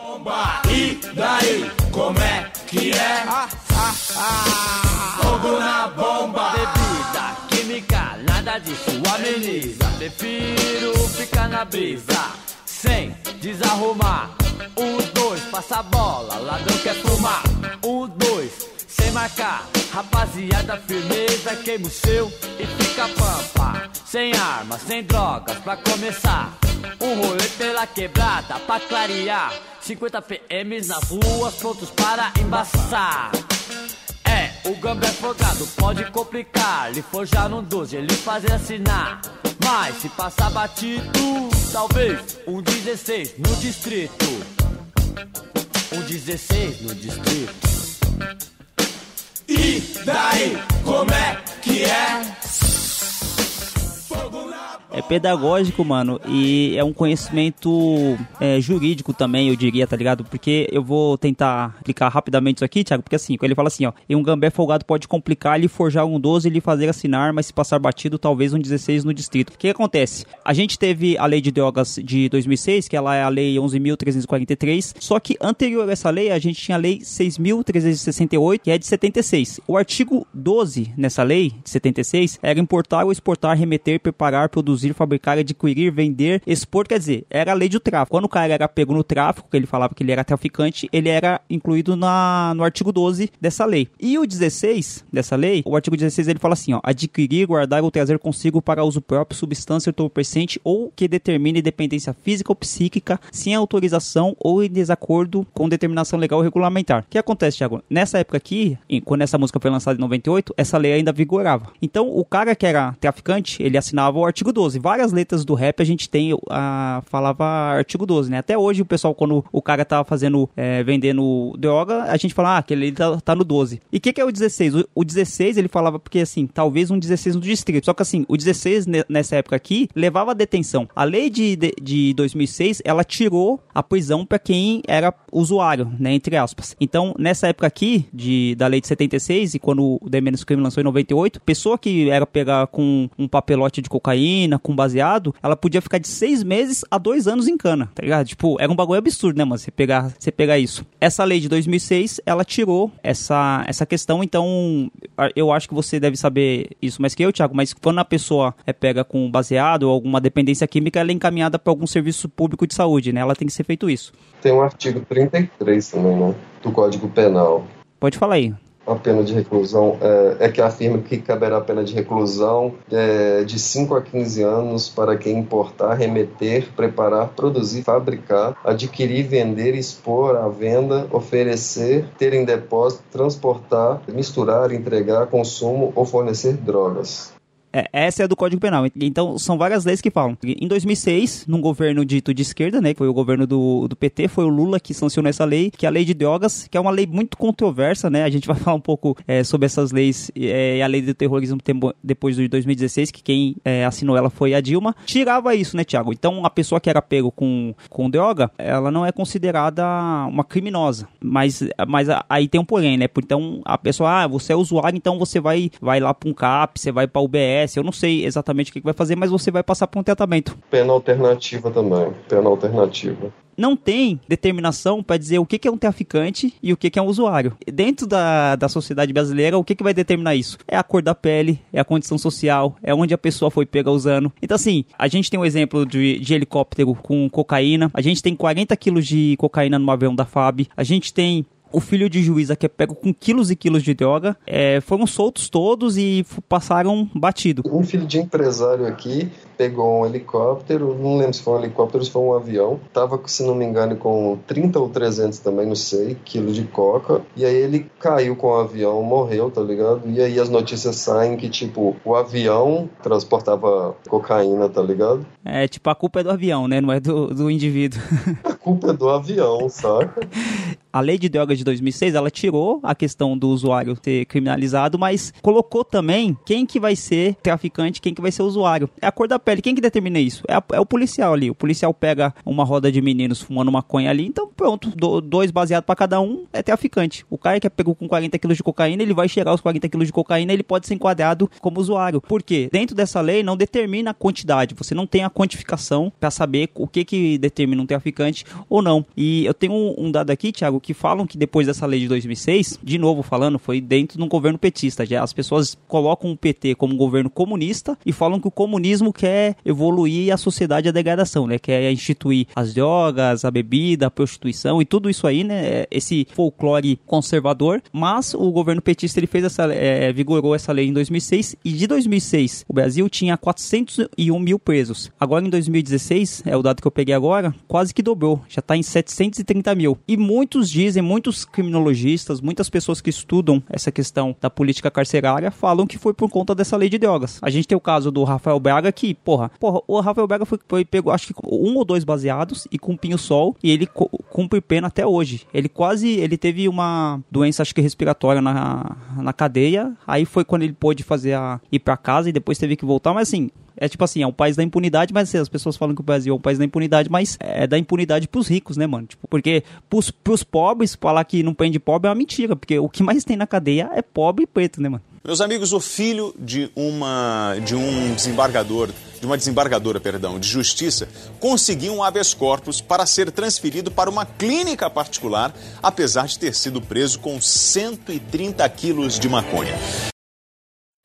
E daí, como é que é? Fogo na bomba! Bebida, química, nada disso ameniza. Prefiro ficar na brisa, sem desarrumar. Um, dois, passa a bola, ladrão quer fumar. Um, dois, sem marcar. Rapaziada, firmeza, queima o seu e fica pampa. Sem armas, sem drogas, pra começar. Um rolê pela quebrada pra clarear. 50 PMs nas ruas, prontos para embaçar. É, o gambé é folgado pode complicar. Lhe forjar num 12, ele fazer assinar. Mas se passar batido, talvez um 16 no distrito. Um 16 no distrito. E daí, como é que é? É pedagógico, mano, e é um conhecimento é, jurídico também, eu diria, tá ligado? Porque eu vou tentar explicar rapidamente isso aqui, Thiago, porque assim, ele fala assim, ó, e um gambé folgado pode complicar ele forjar um 12 e lhe fazer assinar, mas se passar batido, talvez um 16 no distrito. O que acontece? A gente teve a lei de drogas de 2006, que ela é a lei 11.343, só que anterior a essa lei, a gente tinha a lei 6.368, que é de 76. O artigo 12 nessa lei, de 76, era importar ou exportar, remeter, preparar, produzir produzir, fabricar, adquirir, vender, expor, quer dizer, era a lei do tráfico. Quando o cara era pego no tráfico, que ele falava que ele era traficante, ele era incluído na, no artigo 12 dessa lei. E o 16 dessa lei, o artigo 16 ele fala assim, ó, adquirir, guardar ou trazer consigo para uso próprio substância entorpecente ou que determine dependência física ou psíquica sem autorização ou em desacordo com determinação legal ou regulamentar. O que acontece, Thiago? Nessa época aqui, quando essa música foi lançada em 98, essa lei ainda vigorava. Então, o cara que era traficante, ele assinava o artigo 12 várias letras do rap a gente tem a falava artigo 12, né? Até hoje o pessoal quando o cara tava fazendo é, vendendo droga, a gente fala ah, aquele tá, tá no 12. E o que que é o 16? O, o 16 ele falava porque assim, talvez um 16 no distrito. Só que assim, o 16 nessa época aqui levava a detenção. A lei de, de, de 2006, ela tirou a prisão para quem era usuário, né, entre aspas. Então, nessa época aqui de da lei de 76 e quando o The Menos Crime lançou em 98, pessoa que era pegar com um papelote de cocaína, com baseado, ela podia ficar de seis meses a dois anos em cana, tá ligado? Tipo, era um bagulho absurdo, né, mano? Você pegar, você pegar isso. Essa lei de 2006, ela tirou essa, essa questão, então eu acho que você deve saber isso mais que eu, Thiago, mas quando a pessoa é pega com baseado ou alguma dependência química, ela é encaminhada para algum serviço público de saúde, né? Ela tem que ser feito isso. Tem um artigo 33 também, né? Do Código Penal. Pode falar aí a pena de reclusão é, é, que afirma que caberá a pena de reclusão é, de 5 a 15 anos para quem importar, remeter, preparar, produzir, fabricar, adquirir, vender, expor à venda, oferecer, ter em depósito, transportar, misturar, entregar, consumo ou fornecer drogas. É, essa é do Código Penal. Então, são várias leis que falam. Em 2006, num governo dito de esquerda, né, que foi o governo do, do PT, foi o Lula que sancionou essa lei, que é a lei de drogas, que é uma lei muito controversa, né? A gente vai falar um pouco é, sobre essas leis é, e a lei do terrorismo depois de 2016, que quem é, assinou ela foi a Dilma. Tirava isso, né, Tiago? Então, a pessoa que era pego com, com droga, ela não é considerada uma criminosa. Mas, mas aí tem um porém, né? Então, a pessoa, ah, você é usuário, então você vai, vai lá para um CAP, você vai para UBS, eu não sei exatamente o que vai fazer, mas você vai passar por um tratamento. Pena alternativa também, pena alternativa não tem determinação para dizer o que, é um traficante e o que, é um usuário. Dentro da, da sociedade brasileira, o que, que vai determinar isso? É a cor da pele, é a condição social, é onde a pessoa foi pega usando. Então, assim, a gente tem um exemplo de, de helicóptero com cocaína, a gente tem 40 quilos de cocaína no avião da FAB, a gente tem o filho de juíza que é pego com quilos e quilos de droga, é, foram soltos todos e passaram batido. Um filho de empresário aqui pegou um helicóptero, não lembro se foi um helicóptero, se foi um avião, tava, se não me engano, com 30 ou 300 também, não sei, quilos de coca, e aí ele caiu com o avião, morreu, tá ligado? E aí as notícias saem que, tipo, o avião transportava cocaína, tá ligado? É, tipo, a culpa é do avião, né? Não é do, do indivíduo. a culpa é do avião, saca? A lei de drogas de 2006, ela tirou a questão do usuário ser criminalizado, mas colocou também quem que vai ser traficante, quem que vai ser usuário. É a cor da pele. Quem que determina isso? É, a, é o policial ali. O policial pega uma roda de meninos fumando maconha ali, então pronto, do, dois baseados para cada um é traficante. O cara que é pegou com 40 quilos de cocaína, ele vai chegar aos 40 quilos de cocaína, ele pode ser enquadrado como usuário. Por quê? Dentro dessa lei não determina a quantidade. Você não tem a quantificação para saber o que que determina um traficante ou não. E eu tenho um, um dado aqui, Thiago, que falam que depois dessa lei de 2006, de novo falando, foi dentro de um governo petista. Já as pessoas colocam o PT como um governo comunista e falam que o comunismo quer evoluir a sociedade à degradação, né? Quer instituir as drogas, a bebida, a prostituição e tudo isso aí, né? Esse folclore conservador. Mas o governo petista ele fez essa, é, vigorou essa lei em 2006 e de 2006 o Brasil tinha 401 mil presos. Agora em 2016, é o dado que eu peguei agora, quase que dobrou, já está em 730 mil. E muitos dizem, muitos criminologistas, muitas pessoas que estudam essa questão da política carcerária falam que foi por conta dessa lei de drogas. A gente tem o caso do Rafael Braga que porra, porra, o Rafael Berga foi, foi pegou, acho que um ou dois baseados e com pinho-sol e ele cumpre pena até hoje. Ele quase, ele teve uma doença, acho que respiratória na, na cadeia, aí foi quando ele pôde fazer a, ir pra casa e depois teve que voltar, mas assim, é tipo assim, é um país da impunidade, mas assim, as pessoas falam que o Brasil é um país da impunidade, mas é da impunidade pros ricos, né, mano? Tipo, porque pros, pros pobres, falar que não prende pobre é uma mentira, porque o que mais tem na cadeia é pobre e preto, né, mano? Meus amigos, o filho de uma de um desembargador, de uma desembargadora, perdão, de justiça, conseguiu um habeas corpus para ser transferido para uma clínica particular, apesar de ter sido preso com 130 quilos de maconha.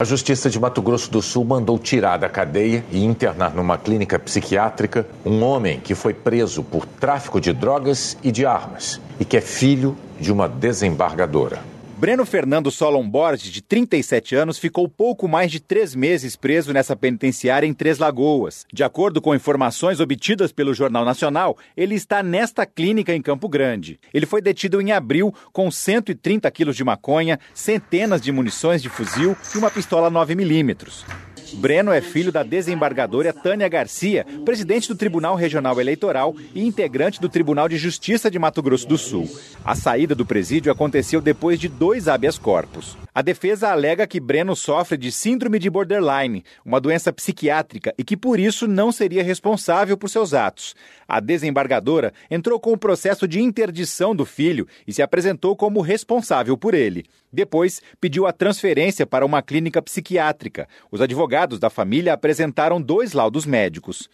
A Justiça de Mato Grosso do Sul mandou tirar da cadeia e internar numa clínica psiquiátrica um homem que foi preso por tráfico de drogas e de armas e que é filho de uma desembargadora. Breno Fernando Solon Borges, de 37 anos, ficou pouco mais de três meses preso nessa penitenciária em Três Lagoas. De acordo com informações obtidas pelo Jornal Nacional, ele está nesta clínica em Campo Grande. Ele foi detido em abril com 130 quilos de maconha, centenas de munições de fuzil e uma pistola 9mm. Breno é filho da desembargadora Tânia Garcia, presidente do Tribunal Regional Eleitoral e integrante do Tribunal de Justiça de Mato Grosso do Sul. A saída do presídio aconteceu depois de dois habeas corpus. A defesa alega que Breno sofre de síndrome de borderline, uma doença psiquiátrica, e que por isso não seria responsável por seus atos. A desembargadora entrou com o processo de interdição do filho e se apresentou como responsável por ele. Depois, pediu a transferência para uma clínica psiquiátrica. Os advogados da família apresentaram dois laudos médicos.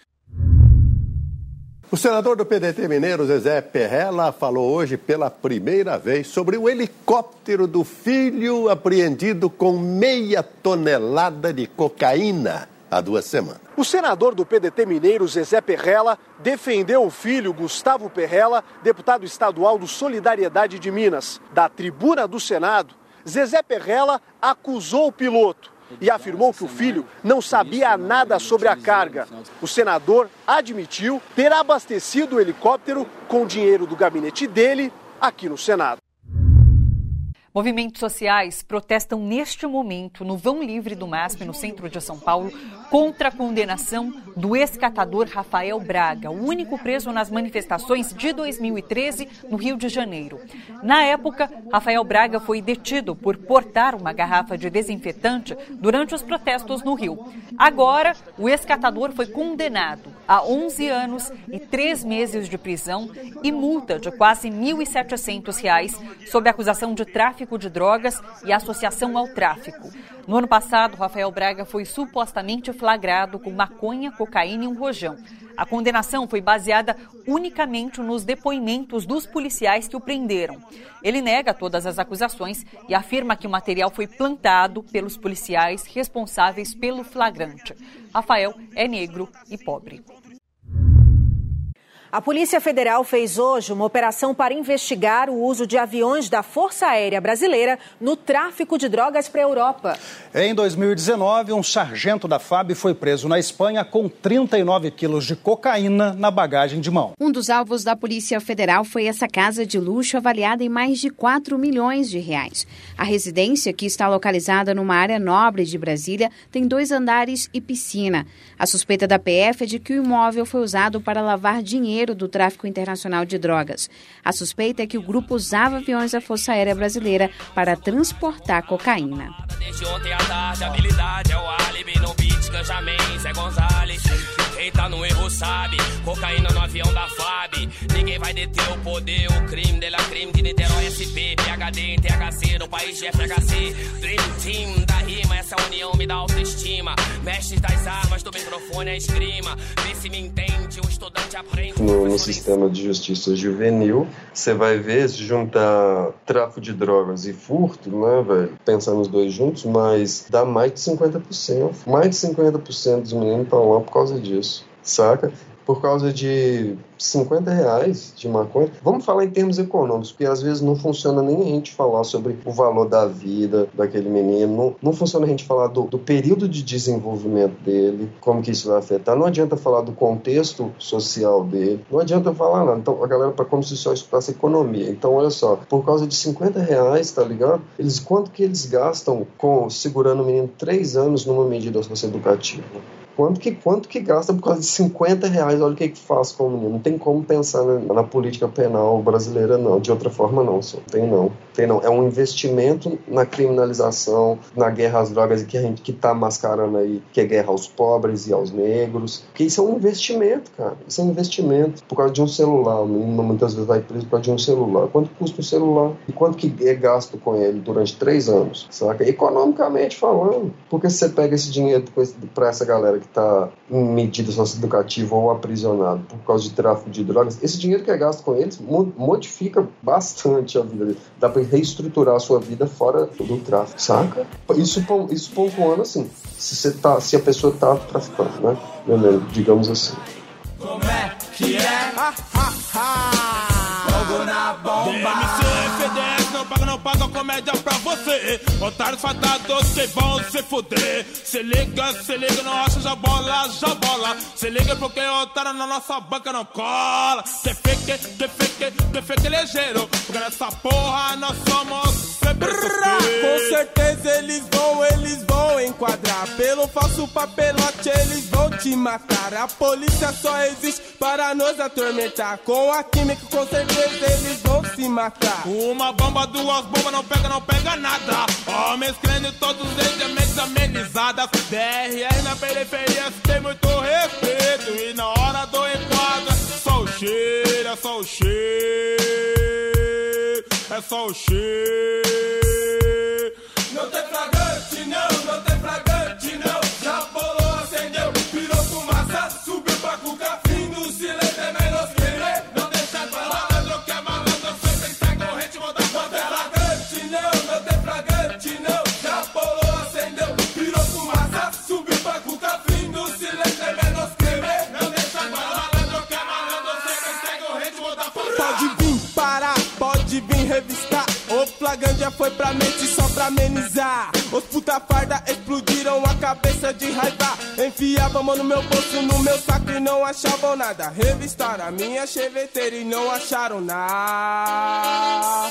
O senador do PDT Mineiro, Zezé Perrella, falou hoje pela primeira vez sobre o helicóptero do filho apreendido com meia tonelada de cocaína há duas semanas. O senador do PDT Mineiro, Zezé Perrella, defendeu o filho, Gustavo Perrella, deputado estadual do Solidariedade de Minas. Da tribuna do Senado, Zezé Perrella acusou o piloto e afirmou que o filho não sabia nada sobre a carga. O senador admitiu ter abastecido o helicóptero com dinheiro do gabinete dele aqui no Senado. Movimentos sociais protestam neste momento no Vão Livre do MASP, no centro de São Paulo, contra a condenação do ex-catador Rafael Braga, o único preso nas manifestações de 2013 no Rio de Janeiro. Na época, Rafael Braga foi detido por portar uma garrafa de desinfetante durante os protestos no Rio. Agora, o ex-catador foi condenado a 11 anos e 3 meses de prisão e multa de quase R$ 1.700 sob acusação de tráfico de drogas e associação ao tráfico. No ano passado, Rafael Braga foi supostamente flagrado com maconha, cocaína e um rojão. A condenação foi baseada unicamente nos depoimentos dos policiais que o prenderam. Ele nega todas as acusações e afirma que o material foi plantado pelos policiais responsáveis pelo flagrante. Rafael é negro e pobre. A Polícia Federal fez hoje uma operação para investigar o uso de aviões da Força Aérea Brasileira no tráfico de drogas para a Europa. Em 2019, um sargento da FAB foi preso na Espanha com 39 quilos de cocaína na bagagem de mão. Um dos alvos da Polícia Federal foi essa casa de luxo avaliada em mais de 4 milhões de reais. A residência, que está localizada numa área nobre de Brasília, tem dois andares e piscina. A suspeita da PF é de que o imóvel foi usado para lavar dinheiro do tráfico internacional de drogas. A suspeita é que o grupo usava aviões da Força Aérea Brasileira para transportar cocaína. É Gonzalez. Quem tá no erro sabe, cocaína no avião da FAB. Ninguém vai deter o poder, o crime dela crime de Niterói SP, PHD, THC, no país de FHC. Dream Team da rima, essa união me dá autoestima. Mestres das armas, do microfone a esgrima. Vê se me entende, o estudante aprende. No, no sistema de justiça juvenil, você vai ver, se juntar tráfico de drogas e furto, né, velho? Pensar nos dois juntos, mas dá mais de 50%. Mais de 50% dos meninos estão lá por causa disso saca? Por causa de 50 reais de maconha. Vamos falar em termos econômicos, porque às vezes não funciona nem a gente falar sobre o valor da vida daquele menino, não, não funciona a gente falar do, do período de desenvolvimento dele, como que isso vai afetar. Não adianta falar do contexto social dele, não adianta falar nada. Então a galera, para como se só escutasse economia. Então, olha só, por causa de 50 reais, tá ligado? Eles, quanto que eles gastam com segurando o menino três anos numa medida socioeducativa? Quanto que, quanto que gasta por causa de 50 reais? Olha o que, que faz com o menino. Não tem como pensar na, na, política penal brasileira, não. De outra forma, não. Só. Tem não. Tem não. É um investimento na criminalização, na guerra às drogas que a gente que tá mascarando aí, que é guerra aos pobres e aos negros. Porque isso é um investimento, cara. Isso é um investimento. Por causa de um celular. O menino muitas vezes vai preso por causa de um celular. Quanto custa um celular? E quanto que é gasto com ele durante três anos? Saca? Economicamente falando. Porque se você pega esse dinheiro para essa galera que está em medida socioeducativa ou aprisionado por causa de tráfico de drogas, esse dinheiro que é gasto com eles modifica bastante a vida dele. Dá para reestruturar a sua vida fora do tráfico, saca? Isso, isso pontuando assim, se, você tá, se a pessoa tá traficando, né? Digamos assim. Como é que é? Ha, ha, ha. Fogo na bomba não paga, não paga comédia pra você. Otários fadados que vão se fuder. Se liga, se liga, não acha já bola, já bola. Se liga porque otário na nossa banca não cola. Que fique, que fique, que fique ligeiro. Porque nessa porra nós somos com certeza eles vão, eles vão enquadrar. Pelo falso papelote eles vão te matar. A polícia só existe para nos atormentar. Com a química, com certeza eles vão se matar. Uma bomba, duas bombas, não pega, não pega nada. Homens crendo todos eles mentes amenizadas. DRR na periferia tem muito respeito. E na hora do enquadro, só o cheiro, só o cheiro é só o cheiro. Não tem flagrante, não, não tem flagrante, flagrante já foi pra mente só pra amenizar. Os puta farda explodiram a cabeça de raiva. Enfiavam mão no meu bolso, no meu saco e não achavam nada. Revistaram a minha cheveteira e não acharam nada.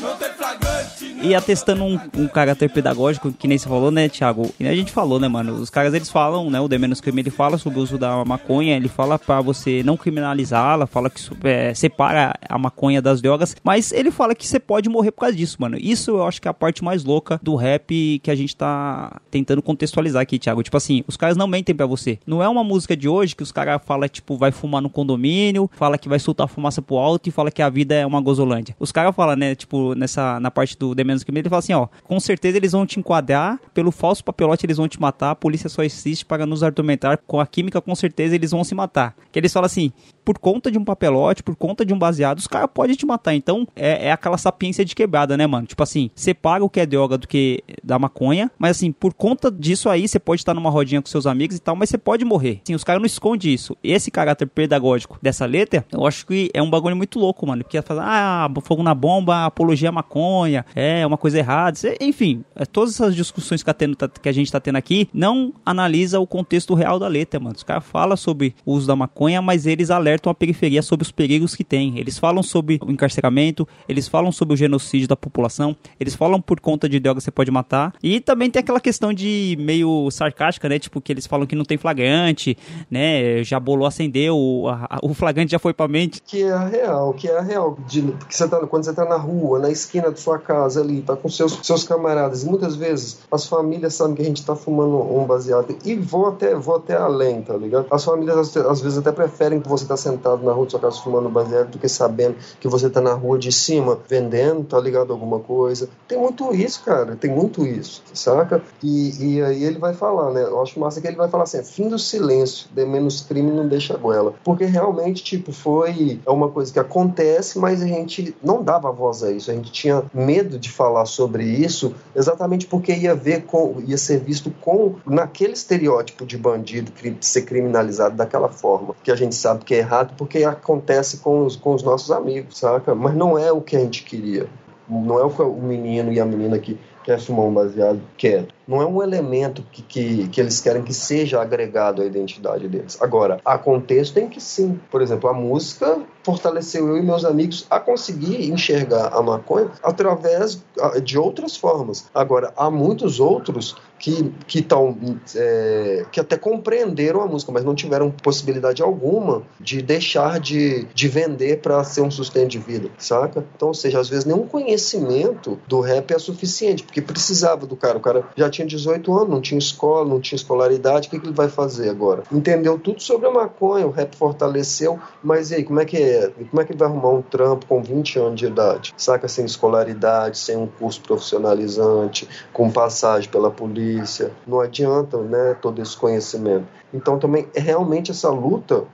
Não tem flagrante, E atestando um, um caráter pedagógico, que nem você falou, né, Thiago? E a gente falou, né, mano? Os caras, eles falam, né, o The Menos Crime, ele fala sobre o uso da maconha, ele fala pra você não criminalizá-la, fala que é, separa a maconha das drogas, mas ele fala que você pode morrer por causa disso, mano. Isso eu acho que é a parte mais louca do rap que a gente tá tentando contextualizar aqui, Thiago. Tipo assim, os caras não mentem pra você. Não é uma música de hoje que os caras falam, tipo, vai fumar no condomínio, fala que vai soltar fumaça pro alto e fala que a vida é uma gozolândia. Os caras falam, né, tipo, nessa, na parte do The Menos Crime, ele fala assim, ó, com certeza eles vão te enquadrar, pelo falso papelote eles vão te matar, a polícia só existe para nos atormentar, com a química com certeza eles vão se matar. Que eles falam assim, por conta de um papelote, por conta de um baseado, os caras podem te matar. Então, é, é aquela sapiência de quebrada, né, mano? Tipo assim, separa o que é droga do que da maconha, mas assim, por conta disso aí, você pode estar numa rodinha com seus amigos e tal, mas você pode morrer. Sim, os caras não escondem isso. Esse caráter pedagógico dessa letra, eu acho que é um bagulho muito louco, mano. Porque fala, ah, fogo na bomba, apologia à maconha, é uma coisa errada. Enfim, é, todas essas discussões que, tá tendo, tá, que a gente tá tendo aqui não analisa o contexto real da letra, mano. Os caras falam sobre o uso da maconha, mas eles alertam a periferia sobre os perigos que tem. Eles falam sobre o encarceramento, eles falam sobre o genocídio da população, eles falam por conta de droga você pode matar. E também tem aquela questão de meio sarcástica, né? Tipo, que eles falam que não tem flagrante, né? Já bolou, acendeu, o, a, o flagrante já foi pra mente. Que é a real, que é a real. De, porque você tá, quando você tá na rua, na esquina da sua casa ali, tá com seus, seus camaradas, e muitas vezes as famílias sabem que a gente tá fumando um baseado. E vou até, vou até além, tá ligado? As famílias às, às vezes até preferem que você tá sentado na rua de sua casa fumando baseado do que sabendo que você tá na rua de cima vendendo, tá ligado? Alguma coisa. Tem muito isso, cara. Tem muito isso, saca? E, e aí ele vai falar, né? Eu acho massa que ele vai falar assim: fim do silêncio, de menos crime não deixa goela. Porque realmente, tipo, foi é uma coisa que acontece, mas a gente não dava voz a isso. A gente tinha medo de falar sobre isso exatamente porque ia ver com, ia ser visto com naquele estereótipo de bandido ser criminalizado daquela forma que a gente sabe que é errado porque acontece com os, com os nossos amigos, saca? Mas não é o que a gente queria. Não é o que o menino e a menina que quer fumar um baseado quer. Não é um elemento que, que, que eles querem que seja agregado à identidade deles. Agora, há contexto em que sim. Por exemplo, a música fortaleceu eu e meus amigos a conseguir enxergar a maconha através de outras formas. Agora, há muitos outros que que, tão, é, que até compreenderam a música, mas não tiveram possibilidade alguma de deixar de, de vender para ser um sustento de vida, saca? Então, ou seja, às vezes nenhum conhecimento do rap é suficiente, porque precisava do cara. O cara já tinha 18 anos, não tinha escola, não tinha escolaridade, o que, que ele vai fazer agora? Entendeu tudo sobre a maconha, o rap fortaleceu, mas e aí, como é que é? Como é que ele vai arrumar um trampo com 20 anos de idade? Saca, sem escolaridade, sem um curso profissionalizante, com passagem pela polícia. Não adianta, né, todo esse conhecimento. Então, também, realmente, essa luta,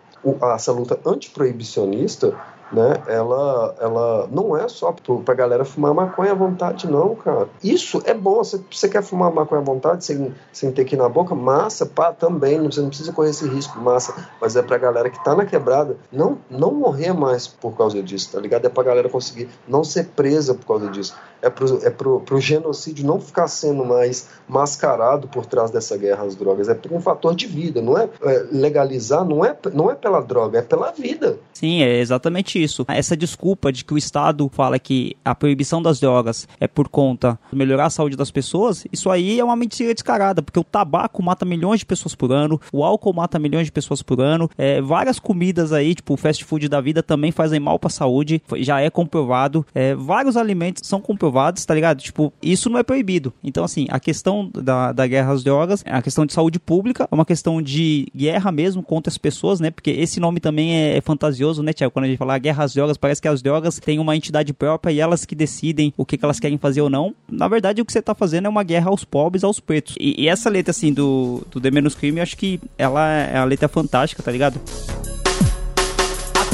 essa luta antiproibicionista, né? Ela, ela não é só pra galera fumar maconha à vontade, não, cara. Isso é bom. Você, você quer fumar maconha à vontade sem, sem ter que ir na boca? Massa, pá, também. Você não precisa correr esse risco, massa. Mas é pra galera que tá na quebrada não, não morrer mais por causa disso, tá ligado? É pra galera conseguir não ser presa por causa disso. É pro, é pro, genocídio não ficar sendo mais mascarado por trás dessa guerra às drogas. É por um fator de vida, não é, é legalizar, não é, não é pela droga, é pela vida. Sim, é exatamente isso. Essa desculpa de que o Estado fala que a proibição das drogas é por conta de melhorar a saúde das pessoas, isso aí é uma mentira descarada, porque o tabaco mata milhões de pessoas por ano, o álcool mata milhões de pessoas por ano, é, várias comidas aí, tipo o fast food da vida, também fazem mal pra saúde, já é comprovado. É, vários alimentos são comprovados, tá ligado? Tipo, isso não é proibido. Então, assim, a questão da, da guerra às drogas é a questão de saúde pública, é uma questão de guerra mesmo contra as pessoas, né? Porque esse nome também é, é fantasioso, né, Tiago? Quando a gente fala guerra às drogas, parece que as drogas têm uma entidade própria e elas que decidem o que, que elas querem fazer ou não. Na verdade, o que você tá fazendo é uma guerra aos pobres, aos pretos. E, e essa letra, assim, do, do The Menos Crime, eu acho que ela é a letra fantástica, tá ligado?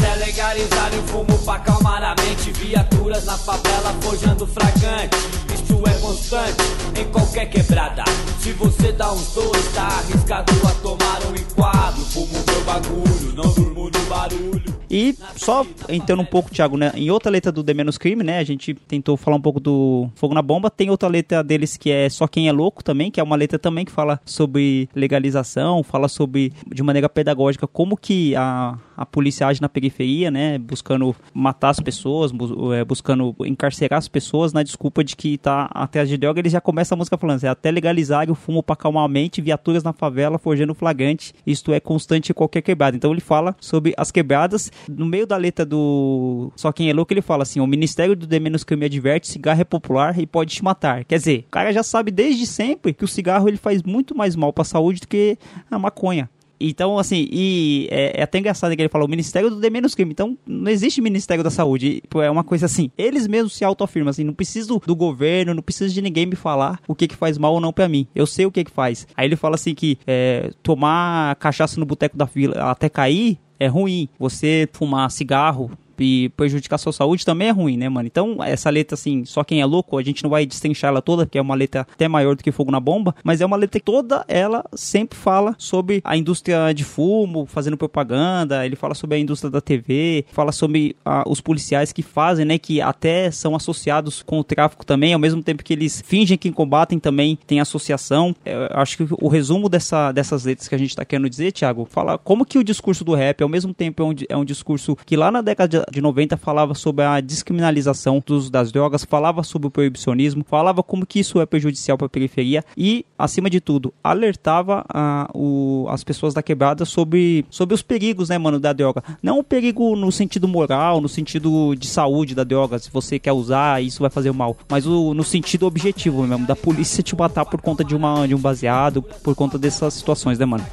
Até legalizarem o fumo pra acalmar a mente. Viaturas na favela forjando fragante Isso é constante em qualquer quebrada. Se você dá uns dois, tá arriscado a tomar um enquadro. Fumo meu bagulho, não durmo no barulho E só entrando um pouco, Thiago, né? Em outra letra do The Menos Crime, né? A gente tentou falar um pouco do Fogo na Bomba. Tem outra letra deles que é Só Quem é Louco também, que é uma letra também que fala sobre legalização, fala sobre, de maneira pedagógica, como que a, a polícia age na periferia, né? Buscando matar as pessoas, é, buscando encarcerar as pessoas na desculpa de que tá atrás de droga. Ele já começa a música falando assim, até legalizar o fumo para acalmar a mente, viaturas na favela forjando flagrante. Isto é constante em qualquer quebrada. Então ele fala sobre as quebradas. No meio da letra do Só Quem é Louco, ele fala assim: o Ministério do De Menos Crime adverte, cigarro é popular e pode te matar. Quer dizer, o cara já sabe desde sempre que o cigarro ele faz muito mais mal para a saúde do que a maconha. Então, assim, e é, é até engraçado que ele falou o Ministério do De Menos Crime. Então, não existe Ministério da Saúde. Pô, É uma coisa assim. Eles mesmos se autoafirmam, assim, não preciso do governo, não preciso de ninguém me falar o que que faz mal ou não pra mim. Eu sei o que que faz. Aí ele fala assim que é, tomar cachaça no boteco da vila até cair é ruim. Você fumar cigarro e prejudicar a sua saúde também é ruim, né, mano? Então, essa letra, assim, só quem é louco, a gente não vai destrinchar ela toda, porque é uma letra até maior do que Fogo na Bomba, mas é uma letra que toda ela sempre fala sobre a indústria de fumo, fazendo propaganda, ele fala sobre a indústria da TV, fala sobre ah, os policiais que fazem, né, que até são associados com o tráfico também, ao mesmo tempo que eles fingem que combatem também, tem associação. Eu acho que o resumo dessa, dessas letras que a gente tá querendo dizer, Thiago, fala como que o discurso do rap, ao mesmo tempo, é um, é um discurso que lá na década de 90 falava sobre a descriminalização dos, das drogas, falava sobre o proibicionismo, falava como que isso é prejudicial para a periferia e, acima de tudo, alertava ah, o, as pessoas da quebrada sobre, sobre os perigos, né, mano, da droga. Não o perigo no sentido moral, no sentido de saúde da droga, se você quer usar, isso vai fazer mal, mas o, no sentido objetivo mesmo, da polícia te matar por conta de, uma, de um baseado, por conta dessas situações, né, mano?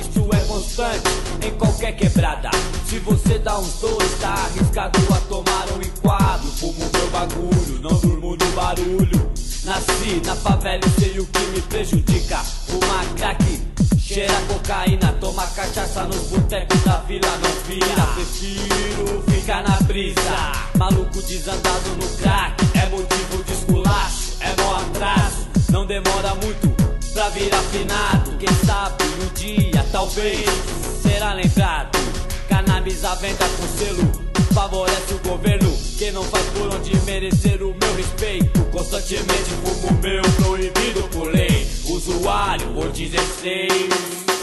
Isto é constante em qualquer quebrada. Se você dá uns dois, tá arriscado a tomar um enquadro. Fumo meu bagulho, não durmo no barulho. Nasci na favela e sei o que me prejudica. Fumar crack, cheira cocaína. Toma cachaça nos botecos da vila, não vira. Prefiro ficar na brisa. Maluco desandado no crack, é motivo de esculacho, é mó atraso. Não demora muito pra virar finado. Quem sabe um dia, talvez, será lembrado. Cannabis à venda com selo. Favorece o governo, quem não faz por onde merecer o meu respeito. Constantemente fumo meu proibido por lei. Usuário por 16.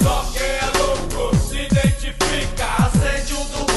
Só quem é louco se identifica, acende um do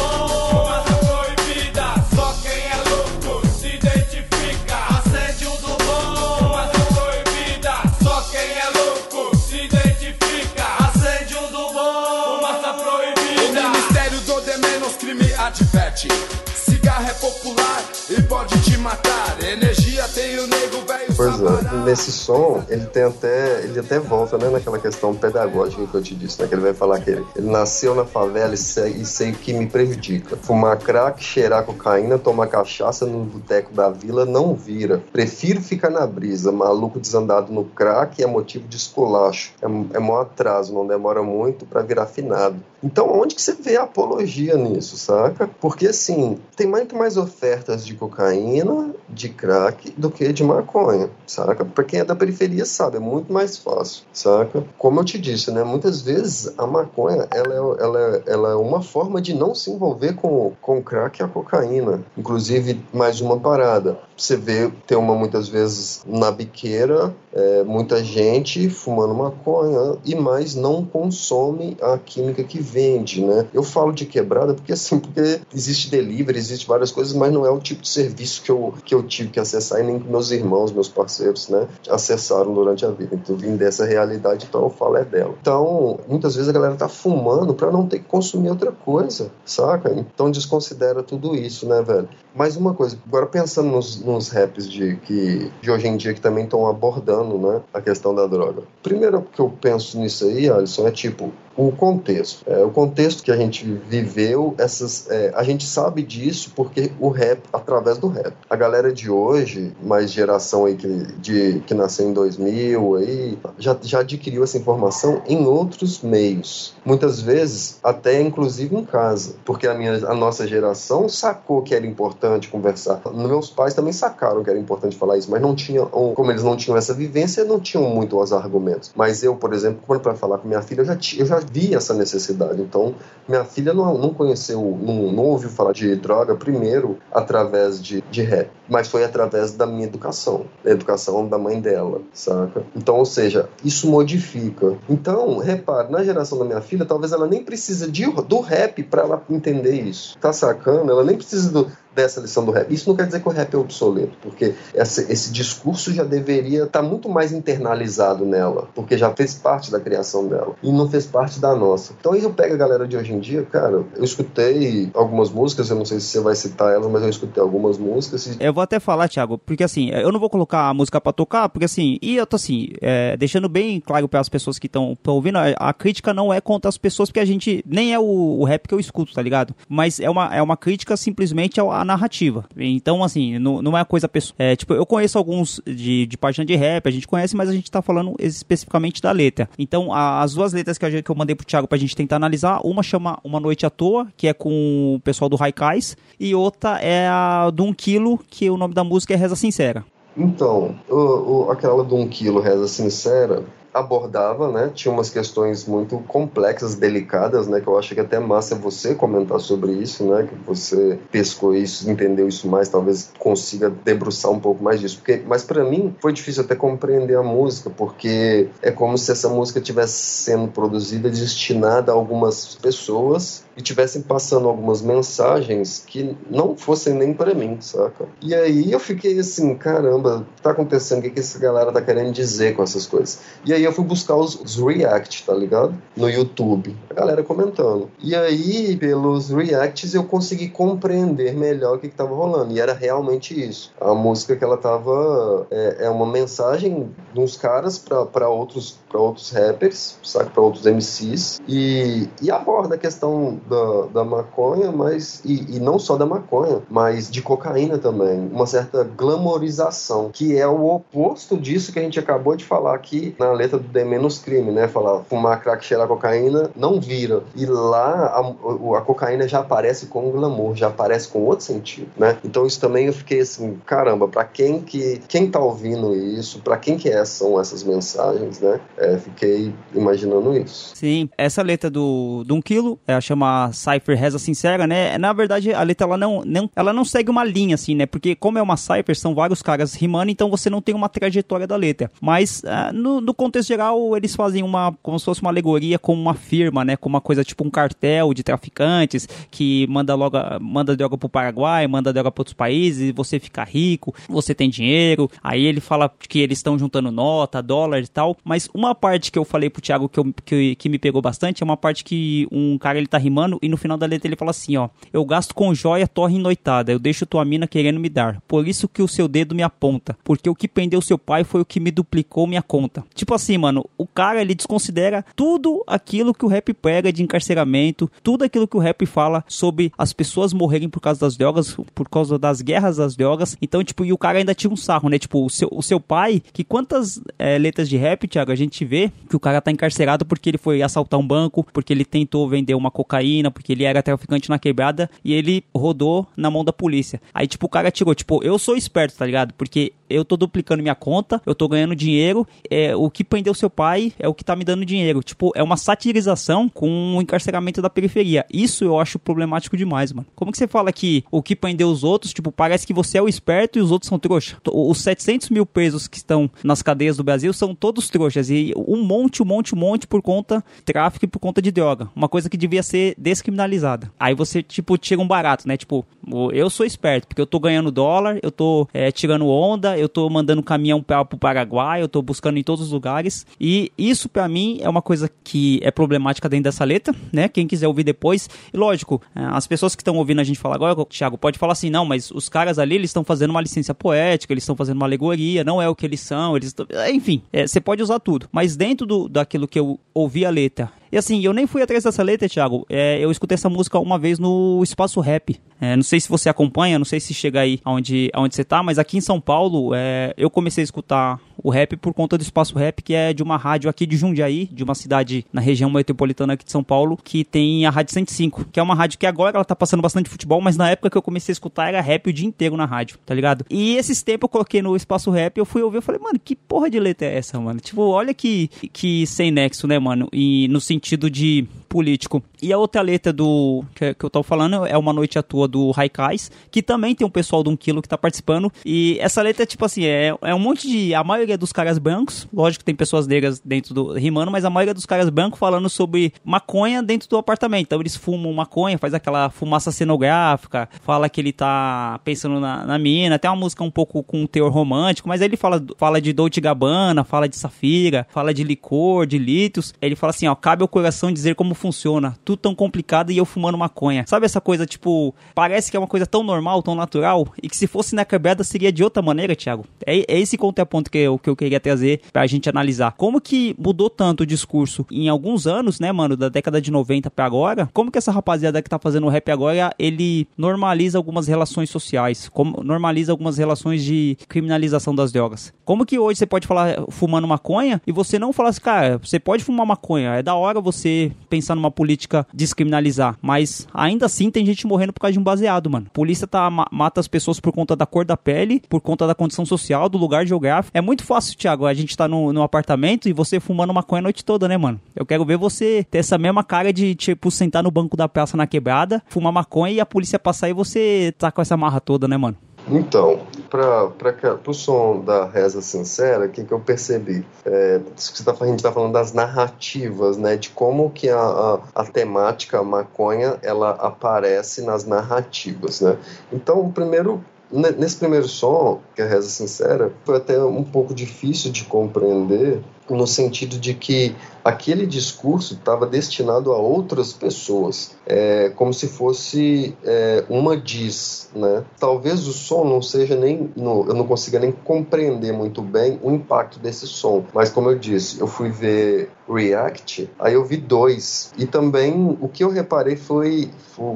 popular e pode te matar. Energia tem o nego velho. Pois é, nesse som, ele tem até. Ele até volta, né, naquela questão pedagógica que eu te disse, né? Que ele vai falar que ele, ele nasceu na favela e sei, e sei o que me prejudica. Fumar crack, cheirar cocaína, tomar cachaça no boteco da vila não vira. Prefiro ficar na brisa, maluco desandado no crack é motivo de esculacho. É, é mó atraso, não demora muito pra virar finado. Então, onde que você vê a apologia nisso, saca? Porque, assim, tem muito mais ofertas de cocaína, de crack, do que de maconha, saca? Pra quem é da periferia sabe, é muito mais fácil, saca? Como eu te disse, né? Muitas vezes a maconha, ela é, ela é, ela é uma forma de não se envolver com, com o crack e a cocaína. Inclusive, mais uma parada. Você vê, tem uma muitas vezes na biqueira, é, muita gente fumando maconha e mais não consome a química que vende, né? Eu falo de quebrada porque assim, porque existe delivery, existe várias coisas, mas não é o tipo de serviço que eu, que eu tive que acessar e nem que meus irmãos, meus parceiros, né, acessaram durante a vida. Então, vim dessa realidade, então eu falo é dela. Então, muitas vezes a galera tá fumando para não ter que consumir outra coisa, saca? Então desconsidera tudo isso, né, velho? Mais uma coisa, agora pensando nos, nos raps de, que, de hoje em dia que também estão abordando, né, a questão da droga. Primeiro que eu penso nisso aí, Alisson, é tipo, o contexto. É, o contexto que a gente viveu, essas, é, a gente sabe disso porque o rap, através do rap. A galera de hoje, mais geração aí que, de, que nasceu em 2000, aí, já, já adquiriu essa informação em outros meios. Muitas vezes, até inclusive em casa. Porque a, minha, a nossa geração sacou que era importante conversar. Meus pais também sacaram que era importante falar isso, mas não tinham, como eles não tinham essa vivência, não tinham muito os argumentos. Mas eu, por exemplo, quando para falar com minha filha, eu já, eu já vi essa necessidade. Então, minha filha não, não conheceu, não, não ouviu falar de droga primeiro através de, de rap, mas foi através da minha educação, da educação da mãe dela, saca? Então, ou seja, isso modifica. Então, repare, na geração da minha filha, talvez ela nem precise de, do rap para ela entender isso. Tá sacando? Ela nem precisa do, dessa lição do rap. Isso não quer dizer que o rap é obsoleto, porque esse, discurso já deveria estar tá muito mais internalizado nela, porque já fez parte da criação dela e não fez parte da nossa. Então aí eu pego a galera de hoje em dia, cara, eu escutei algumas músicas, eu não sei se você vai citar elas, mas eu escutei algumas músicas. E... Eu vou até falar, Thiago, porque assim, eu não vou colocar a música pra tocar, porque assim, e eu tô assim, é, deixando bem claro para as pessoas que estão ouvindo, a, a, crítica não é contra as pessoas, porque a gente nem é o, o, rap que eu escuto, tá ligado? Mas é uma, é uma crítica simplesmente à narrativa. Então, assim, não, não é coisa pessoal. É, tipo, eu conheço alguns de, de página de rap, a gente conhece, mas a gente tá falando especificamente da letra. Então, a, as duas letras que, que eu mandei pro Thiago pra gente tentar analisar, uma chama Uma Noite à Toa, que é com o pessoal do Raikais, e outra é a do Um Quilo, que o nome da música é Reza Sincera. Então, o, o, aquela do Um Quilo, Reza Sincera, abordava, né? Tinha umas questões muito complexas, delicadas, né? Que eu acho que até massa você comentar sobre isso, né? Que você pescou isso, entendeu isso mais, talvez consiga debruçar um pouco mais disso. Porque, mas para mim foi difícil até compreender a música, porque é como se essa música tivesse sendo produzida destinada a algumas pessoas e tivessem passando algumas mensagens que não fossem nem para mim, saca? E aí eu fiquei assim, caramba, tá acontecendo? O que, que essa galera tá querendo dizer com essas coisas? E aí eu fui buscar os, os react, tá ligado? No YouTube, a galera comentando. E aí, pelos reacts, eu consegui compreender melhor o que, que tava rolando. E era realmente isso. A música que ela tava é, é uma mensagem de uns caras para outros para outros rappers, sabe, para outros MCs e, e aborda a questão da, da maconha, mas e, e, não só da maconha, mas de cocaína também, uma certa glamorização, que é o oposto disso que a gente acabou de falar aqui na letra do The Menos Crime, né? Falar fumar crack, cheirar cocaína não vira. E lá a, a cocaína já aparece com glamour, já aparece com outro sentido, né? Então isso também eu fiquei assim, caramba, para quem que quem tá ouvindo isso, para quem que é, são essas mensagens, né? É, fiquei imaginando isso. Sim, essa letra do, do um quilo, é, chama Cypher Reza Sincera, né? Na verdade, a letra ela não, não, ela não segue uma linha, assim, né? Porque como é uma Cypher, são vários caras rimando, então você não tem uma trajetória da letra. Mas uh, no, no, contexto geral, eles fazem uma, como se fosse uma alegoria com uma firma, né? Com uma coisa tipo um cartel de traficantes que manda logo, manda droga pro Paraguai, manda droga para outros países, você fica rico, você tem dinheiro. Aí ele fala que eles estão juntando nota, dólar e tal. Mas uma parte que eu falei pro Thiago que, eu, que, que me pegou bastante é uma parte que um cara ele tá rimando e no final da letra ele fala assim, ó: "Eu gasto com joia, torre noitada, eu deixo tua mina querendo me dar. Por isso que o seu dedo me aponta, porque o que prendeu seu pai foi o que me duplicou minha conta". Tipo assim, mano, o cara ele desconsidera tudo aquilo que o rap pega de encarceramento, tudo aquilo que o rap fala sobre as pessoas morrerem por causa das drogas, por causa das guerras das drogas. Então, tipo, e o cara ainda tinha um sarro, né? Tipo, o seu, o seu pai, que quantas é, letras de rap, Thiago, a gente vê que o cara tá encarcerado porque ele foi assaltar um banco, porque ele tentou vender uma cocaína, porque ele era traficante na quebrada e ele rodou na mão da polícia. Aí, tipo, o cara tirou, tipo, eu sou esperto, tá ligado? Porque eu tô duplicando minha conta, eu tô ganhando dinheiro, é, o que prendeu seu pai é o que tá me dando dinheiro. Tipo, é uma satirização com o encarceramento da periferia. Isso eu acho problemático demais, mano. Como que você fala que o que prendeu os outros, tipo, parece que você é o esperto e os outros são trouxa? Os 700 mil presos que estão nas cadeias do Brasil são todos trouxas e um monte, um monte, um monte por conta tráfico e por conta de droga. Uma coisa que devia ser descriminalizada. Aí você, tipo, tira um barato, né? Tipo, eu sou esperto, porque eu tô ganhando dólar, eu tô é, tirando onda, eu tô mandando caminhão pra, pro Paraguai, eu tô buscando em todos os lugares. E isso, para mim, é uma coisa que é problemática dentro dessa letra, né? Quem quiser ouvir depois. E lógico, é, as pessoas que estão ouvindo a gente falar agora, Thiago, pode falar assim, não, mas os caras ali, eles estão fazendo uma licença poética, eles estão fazendo uma alegoria, não é o que eles são, eles tão... Enfim, é, você pode usar tudo. Mas dentro do, daquilo que eu ouvi a letra e assim, eu nem fui atrás dessa letra, Thiago. É, eu escutei essa música uma vez no Espaço Rap. É, não sei se você acompanha, não sei se chega aí aonde, aonde você tá, mas aqui em São Paulo é, eu comecei a escutar o rap por conta do Espaço Rap, que é de uma rádio aqui de Jundiaí, de uma cidade na região metropolitana aqui de São Paulo, que tem a Rádio 105, que é uma rádio que agora ela tá passando bastante futebol, mas na época que eu comecei a escutar era rap o dia inteiro na rádio, tá ligado? E esses tempos eu coloquei no Espaço Rap, eu fui ouvir, eu falei, mano, que porra de letra é essa, mano? Tipo, olha que, que sem nexo, né, mano? E no sentido de político. E a outra letra do que, que eu tô falando é Uma Noite à Toa do Raikais, que também tem um pessoal do 1 quilo que tá participando. E essa letra, tipo assim, é, é um monte de. A maioria dos caras brancos, lógico que tem pessoas negras dentro do rimando, mas a maioria dos caras brancos falando sobre maconha dentro do apartamento. Então eles fumam maconha, faz aquela fumaça cenográfica, fala que ele tá pensando na, na mina, tem uma música um pouco com um teor romântico, mas aí ele fala, fala de Dolce Gabbana, fala de Safira, fala de licor, de litos. Ele fala assim, ó, cabe ao coração dizer como funciona. Tudo tão complicado e eu fumando maconha. Sabe essa coisa, tipo, parece que é uma coisa tão normal, tão natural, e que se fosse na quebrada seria de outra maneira, Thiago. É, é esse contraponto que eu, que eu queria trazer pra gente analisar. Como que mudou tanto o discurso em alguns anos, né, mano, da década de 90 pra agora? Como que essa rapaziada que tá fazendo o rap agora, ele normaliza algumas relações sociais, como normaliza algumas relações de criminalização das drogas. Como que hoje você pode falar fumando maconha e você não fala assim, cara, você pode fumar maconha, é da hora você pensar numa política descriminalizar, mas ainda assim tem gente morrendo por causa de um baseado, mano. A polícia tá mata as pessoas por conta da cor da pele, por conta da condição social, do lugar geográfico. É muito fácil, Thiago, a gente tá no, no apartamento e você fumando maconha a noite toda, né, mano? Eu quero ver você ter essa mesma cara de, tipo, sentar no banco da praça na quebrada, fumar maconha e a polícia passar e você tá com essa marra toda, né, mano? Então, para o som da reza sincera, o que, que eu percebi? É, tá, a gente está falando das narrativas, né? De como que a, a, a, temática maconha ela aparece nas narrativas, né? Então, o primeiro nesse primeiro som, que é a reza sincera, foi até um pouco difícil de compreender no sentido de que aquele discurso estava destinado a outras pessoas, é, como se fosse é, uma diz, né? Talvez o som não seja nem, no, eu não consiga nem compreender muito bem o impacto desse som, mas como eu disse, eu fui ver React, aí eu vi dois, e também o que eu reparei foi,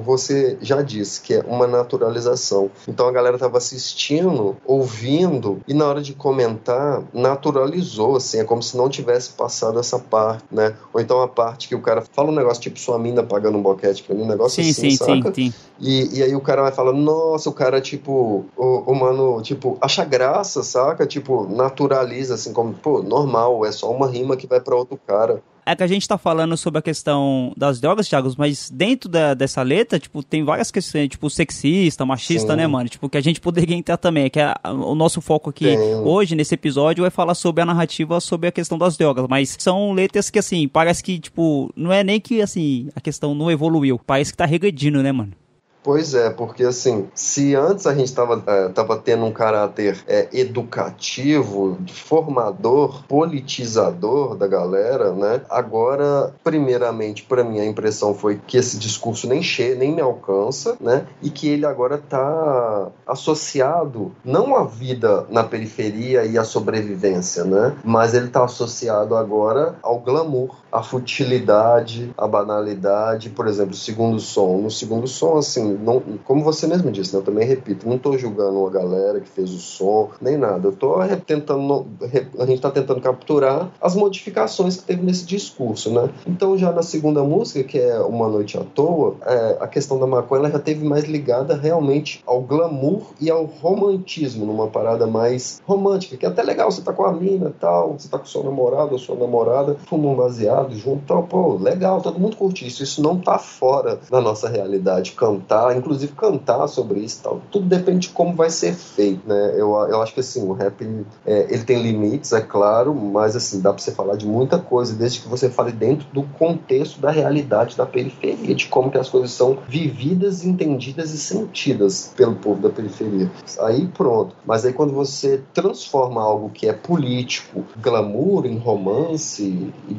você já disse, que é uma naturalização. Então a galera estava assistindo, ouvindo, e na hora de comentar, naturalizou, assim, é como se não tivesse passado essa parte, né? Ou então a parte que o cara fala um negócio tipo sua mina pagando um boquete pra mim, um negócio sim, assim, sim, saca? Sim, sim. E, e aí o cara vai falar, nossa, o cara, tipo, o, o mano, tipo, acha graça, saca? Tipo, naturaliza, assim, como, pô, normal, é só uma rima que vai para outro cara é que a gente tá falando sobre a questão das drogas, Thiago, mas dentro da, dessa letra, tipo, tem várias questões, tipo, sexista, machista, Sim. né, mano? Tipo, que a gente poderia entrar também. Que é o nosso foco aqui Sim. hoje, nesse episódio, é falar sobre a narrativa sobre a questão das drogas. Mas são letras que, assim, parece que, tipo, não é nem que, assim, a questão não evoluiu. Parece que tá regredindo, né, mano? Pois é, porque assim, se antes a gente estava é, tava tendo um caráter é, educativo, formador, politizador da galera, né? Agora, primeiramente, para mim a impressão foi que esse discurso nem chega, nem me alcança, né? E que ele agora está associado não à vida na periferia e à sobrevivência, né? Mas ele está associado agora ao glamour, à futilidade, à banalidade. Por exemplo, o segundo som. No segundo som, assim, não, como você mesmo disse, né, eu também repito, não estou julgando a galera que fez o som, nem nada. Eu estou tentando, a gente está tentando capturar as modificações que teve nesse discurso, né? Então, já na segunda música, que é Uma Noite à Toa, é, a questão da maconha já teve mais ligada realmente ao glamour e ao romantismo, numa parada mais romântica, que é até legal, você tá com a mina tal, você tá com seu namorado ou sua namorada, fuma um baseado junto, tal, pô, legal, todo mundo curte isso. Isso não tá fora da nossa realidade. Cantar inclusive cantar sobre isso e tal. Tudo depende de como vai ser feito, né? Eu, eu acho que assim, o rap é, ele tem limites, é claro, mas assim, dá pra você falar de muita coisa, desde que você fale dentro do contexto da realidade da periferia, de como que as coisas são vividas, entendidas e sentidas pelo povo da periferia. Aí pronto. Mas aí quando você transforma algo que é político, glamour em romance e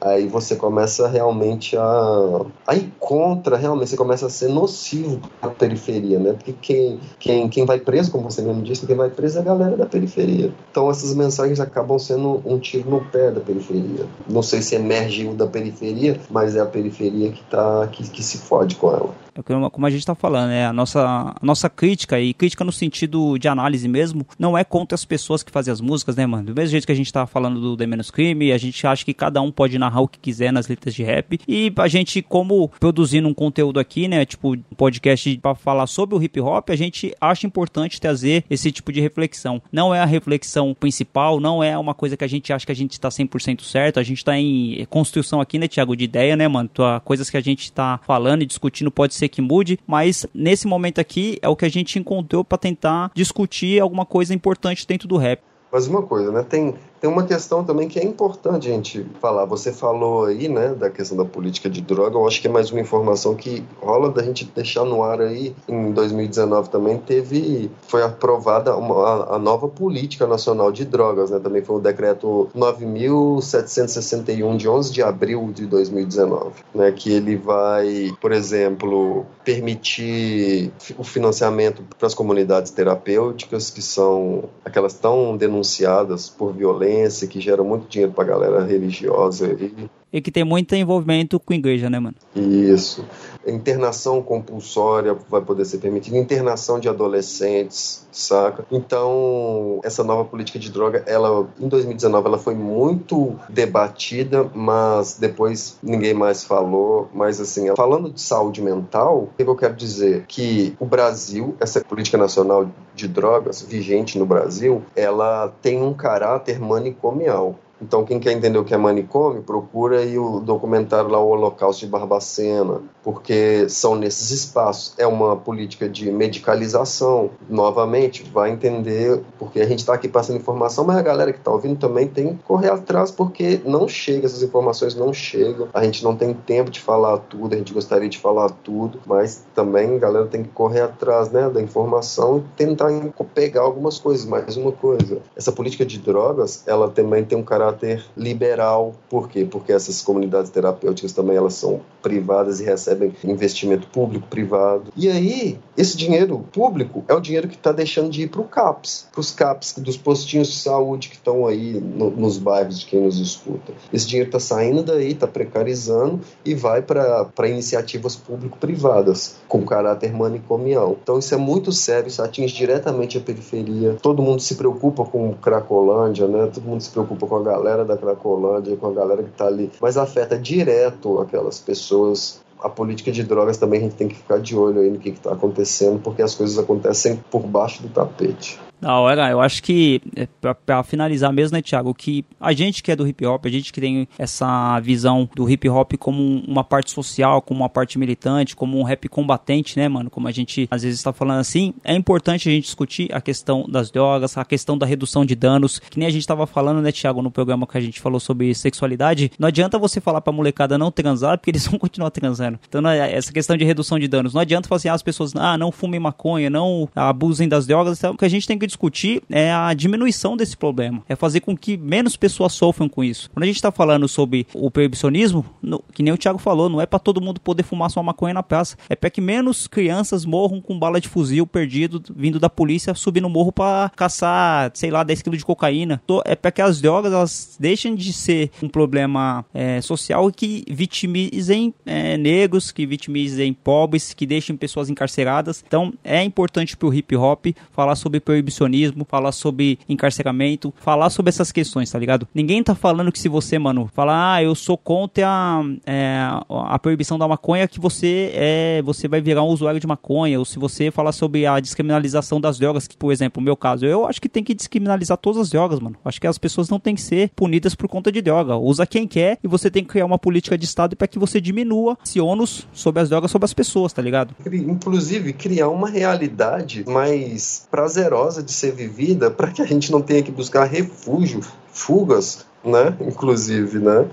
aí você começa realmente a, a ir contra, realmente, você começa a ser nocivo para a periferia, né? Porque quem, quem, quem vai preso, como você mesmo disse, quem vai preso é a galera da periferia. Então essas mensagens acabam sendo um tiro no pé da periferia. Não sei se emergiu da periferia, mas é a periferia que, tá, que, que se fode com ela. É como a gente tá falando, é a nossa, a nossa crítica, e crítica no sentido de análise mesmo, não é contra as pessoas que fazem as músicas, né, mano? Do mesmo jeito que a gente tá falando do The Menos Crime, a gente acha que cada um pode narrar o que quiser nas letras de rap. E a gente, como produzindo um conteúdo aqui, né, tipo, um podcast pra falar sobre o hip hop, a gente acha importante trazer esse tipo de reflexão. Não é a reflexão principal, não é uma coisa que a gente acha que a gente tá 100% certo, a gente tá em construção aqui, né, Thiago, de ideia, né, mano? Coisas que a gente tá falando e discutindo pode ser que mude, mas nesse momento aqui é o que a gente encontrou pra tentar discutir alguma coisa importante dentro do rap. Mas uma coisa, né? Tem, tem uma questão também que é importante a gente falar. Você falou aí, né, da questão da política de droga. Eu acho que é mais uma informação que rola da gente deixar no ar aí. Em 2019 também teve, foi aprovada uma, a, nova política nacional de drogas, né? Também foi o decreto 9.761 de 11 de abril de 2019, né? Que ele vai, por exemplo, permitir o financiamento para as comunidades terapêuticas que são aquelas tão denunciadas por violência, que geram muito dinheiro para a galera religiosa aí. E que tem muito envolvimento com a igreja, né, mano? Isso. Internação compulsória vai poder ser permitida, internação de adolescentes, saca? Então, essa nova política de droga, ela em 2019 ela foi muito debatida, mas depois ninguém mais falou. Mas assim, falando de saúde mental, o que eu quero dizer? Que o Brasil, essa política nacional de drogas vigente no Brasil, ela tem um caráter manicomial. Então, quem quer entender o que é manicômio, procura aí o documentário lá, O Holocausto de Barbacena, porque são nesses espaços. É uma política de medicalização. Novamente, vai entender, porque a gente está aqui passando informação, mas a galera que está ouvindo também tem que correr atrás, porque não chega, essas informações não chegam. A gente não tem tempo de falar tudo, a gente gostaria de falar tudo, mas também a galera tem que correr atrás né, da informação e tentar pegar algumas coisas. Mais uma coisa, essa política de drogas, ela também tem um caráter caráter liberal. Por quê? Porque essas comunidades terapêuticas também elas são privadas e recebem investimento público-privado. E aí, esse dinheiro público é o dinheiro que está deixando de ir para o CAPS, para os CAPS dos postinhos de saúde que estão aí no, nos bairros de quem nos escuta. Esse dinheiro está saindo daí, está precarizando e vai para iniciativas público-privadas com caráter manicomial. Então isso é muito sério, isso atinge diretamente a periferia. Todo mundo se preocupa com Cracolândia, né? Todo mundo se preocupa com a galera da Cracolândia, com a galera que está ali, mas afeta direto aquelas pessoas a política de drogas também a gente tem que ficar de olho aí no que está acontecendo, porque as coisas acontecem por baixo do tapete. Da hora, eu acho que, é, pra finalizar mesmo, né, Thiago, que a gente que é do hip hop, a gente que tem essa visão do hip hop como uma parte social, como uma parte militante, como um rap combatente, né, mano, como a gente às vezes está falando assim, é importante a gente discutir a questão das drogas, a questão da redução de danos, que nem a gente estava falando, né, Thiago, no programa que a gente falou sobre sexualidade, não adianta você falar pra molecada não transar, porque eles vão continuar transando. Então, né, essa questão de redução de danos, não adianta falar assim, ah, as pessoas, ah, não fumem maconha, não abusem das drogas, então, o que a gente tem que discutir é a diminuição desse problema, é fazer com que menos pessoas sofram com isso. Quando a gente está falando sobre o proibicionismo, no, que nem o Thiago falou, não é para todo mundo poder fumar sua maconha na praça, é para que menos crianças morram com bala de fuzil perdido vindo da polícia subindo o morro para caçar, sei lá, 10 quilos de cocaína. É para que as drogas elas deixem de ser um problema é, social que vitimizem é, negros, que vitimizem pobres, que deixem pessoas encarceradas. Então é importante para o hip hop falar sobre proibicionismo proibicionismo, falar sobre encarceramento, falar sobre essas questões, tá ligado? Ninguém tá falando que se você, mano, falar, ah, eu sou contra a, é, a proibição da maconha, que você é, você vai virar um usuário de maconha, ou se você falar sobre a descriminalização das drogas, que, por exemplo, no meu caso, eu acho que tem que descriminalizar todas as drogas, mano. Acho que as pessoas não têm que ser punidas por conta de droga. Usa quem quer e você tem que criar uma política de Estado para que você diminua esse ônus sobre as drogas sobre as pessoas, tá ligado? Inclusive, criar uma realidade mais prazerosa de ser vivida para que a gente não tenha que buscar refúgio, fugas, né? Inclusive, né?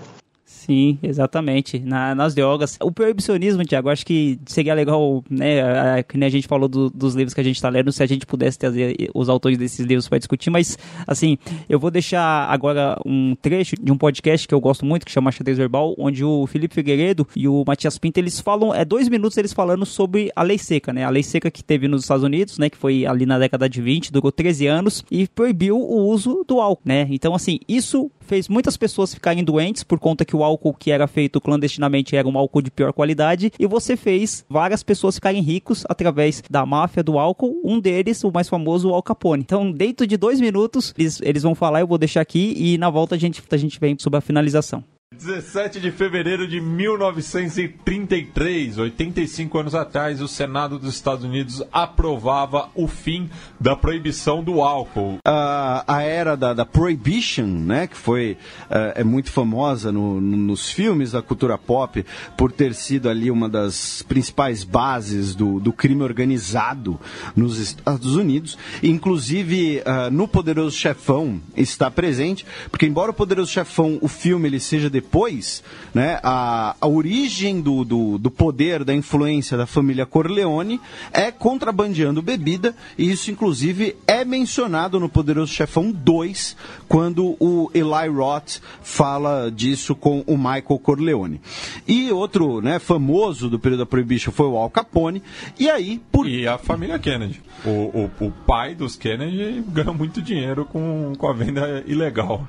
Sim, exatamente. Na, nas drogas. O proibicionismo, Tiago, acho que seria legal, né? A, que nem a gente falou do, dos livros que a gente está lendo, se a gente pudesse trazer os autores desses livros para discutir, mas, assim, eu vou deixar agora um trecho de um podcast que eu gosto muito, que chama Xadrez Verbal, onde o Felipe Figueiredo e o Matias Pinto, eles falam, é dois minutos eles falando sobre a lei seca, né? A lei seca que teve nos Estados Unidos, né? Que foi ali na década de 20, durou 13 anos e proibiu o uso do álcool, né? Então, assim, isso fez muitas pessoas ficarem doentes por conta que o álcool que era feito clandestinamente era um álcool de pior qualidade e você fez várias pessoas ficarem ricos através da máfia do álcool, um deles, o mais famoso, o Al Capone. Então, dentro de dois minutos, eles, eles vão falar, eu vou deixar aqui e na volta a gente, a gente vem sobre a finalização. 17 de fevereiro de 1933, 85 anos atrás, o Senado dos Estados Unidos aprovava o fim da proibição do álcool. A, a era da, da Prohibition, né, que foi eh, é muito famosa no- no- nos filmes da cultura pop por ter sido ali uma das principais bases do, do crime organizado nos Estados Unidos. Inclusive, ah, no Poderoso Chefão está presente, porque embora o Poderoso Chefão, o filme, ele seja depois, né, a, a origem do, do, do poder, da influência da família Corleone é contrabandeando bebida, e isso, inclusive, é mencionado no Poderoso Chefão 2, quando o Eli Roth fala disso com o Michael Corleone. E outro né, famoso do período da Prohibition foi o Al Capone, e aí, por E a família Kennedy. O, o, o pai dos Kennedy ganhou muito dinheiro com, com a venda ilegal.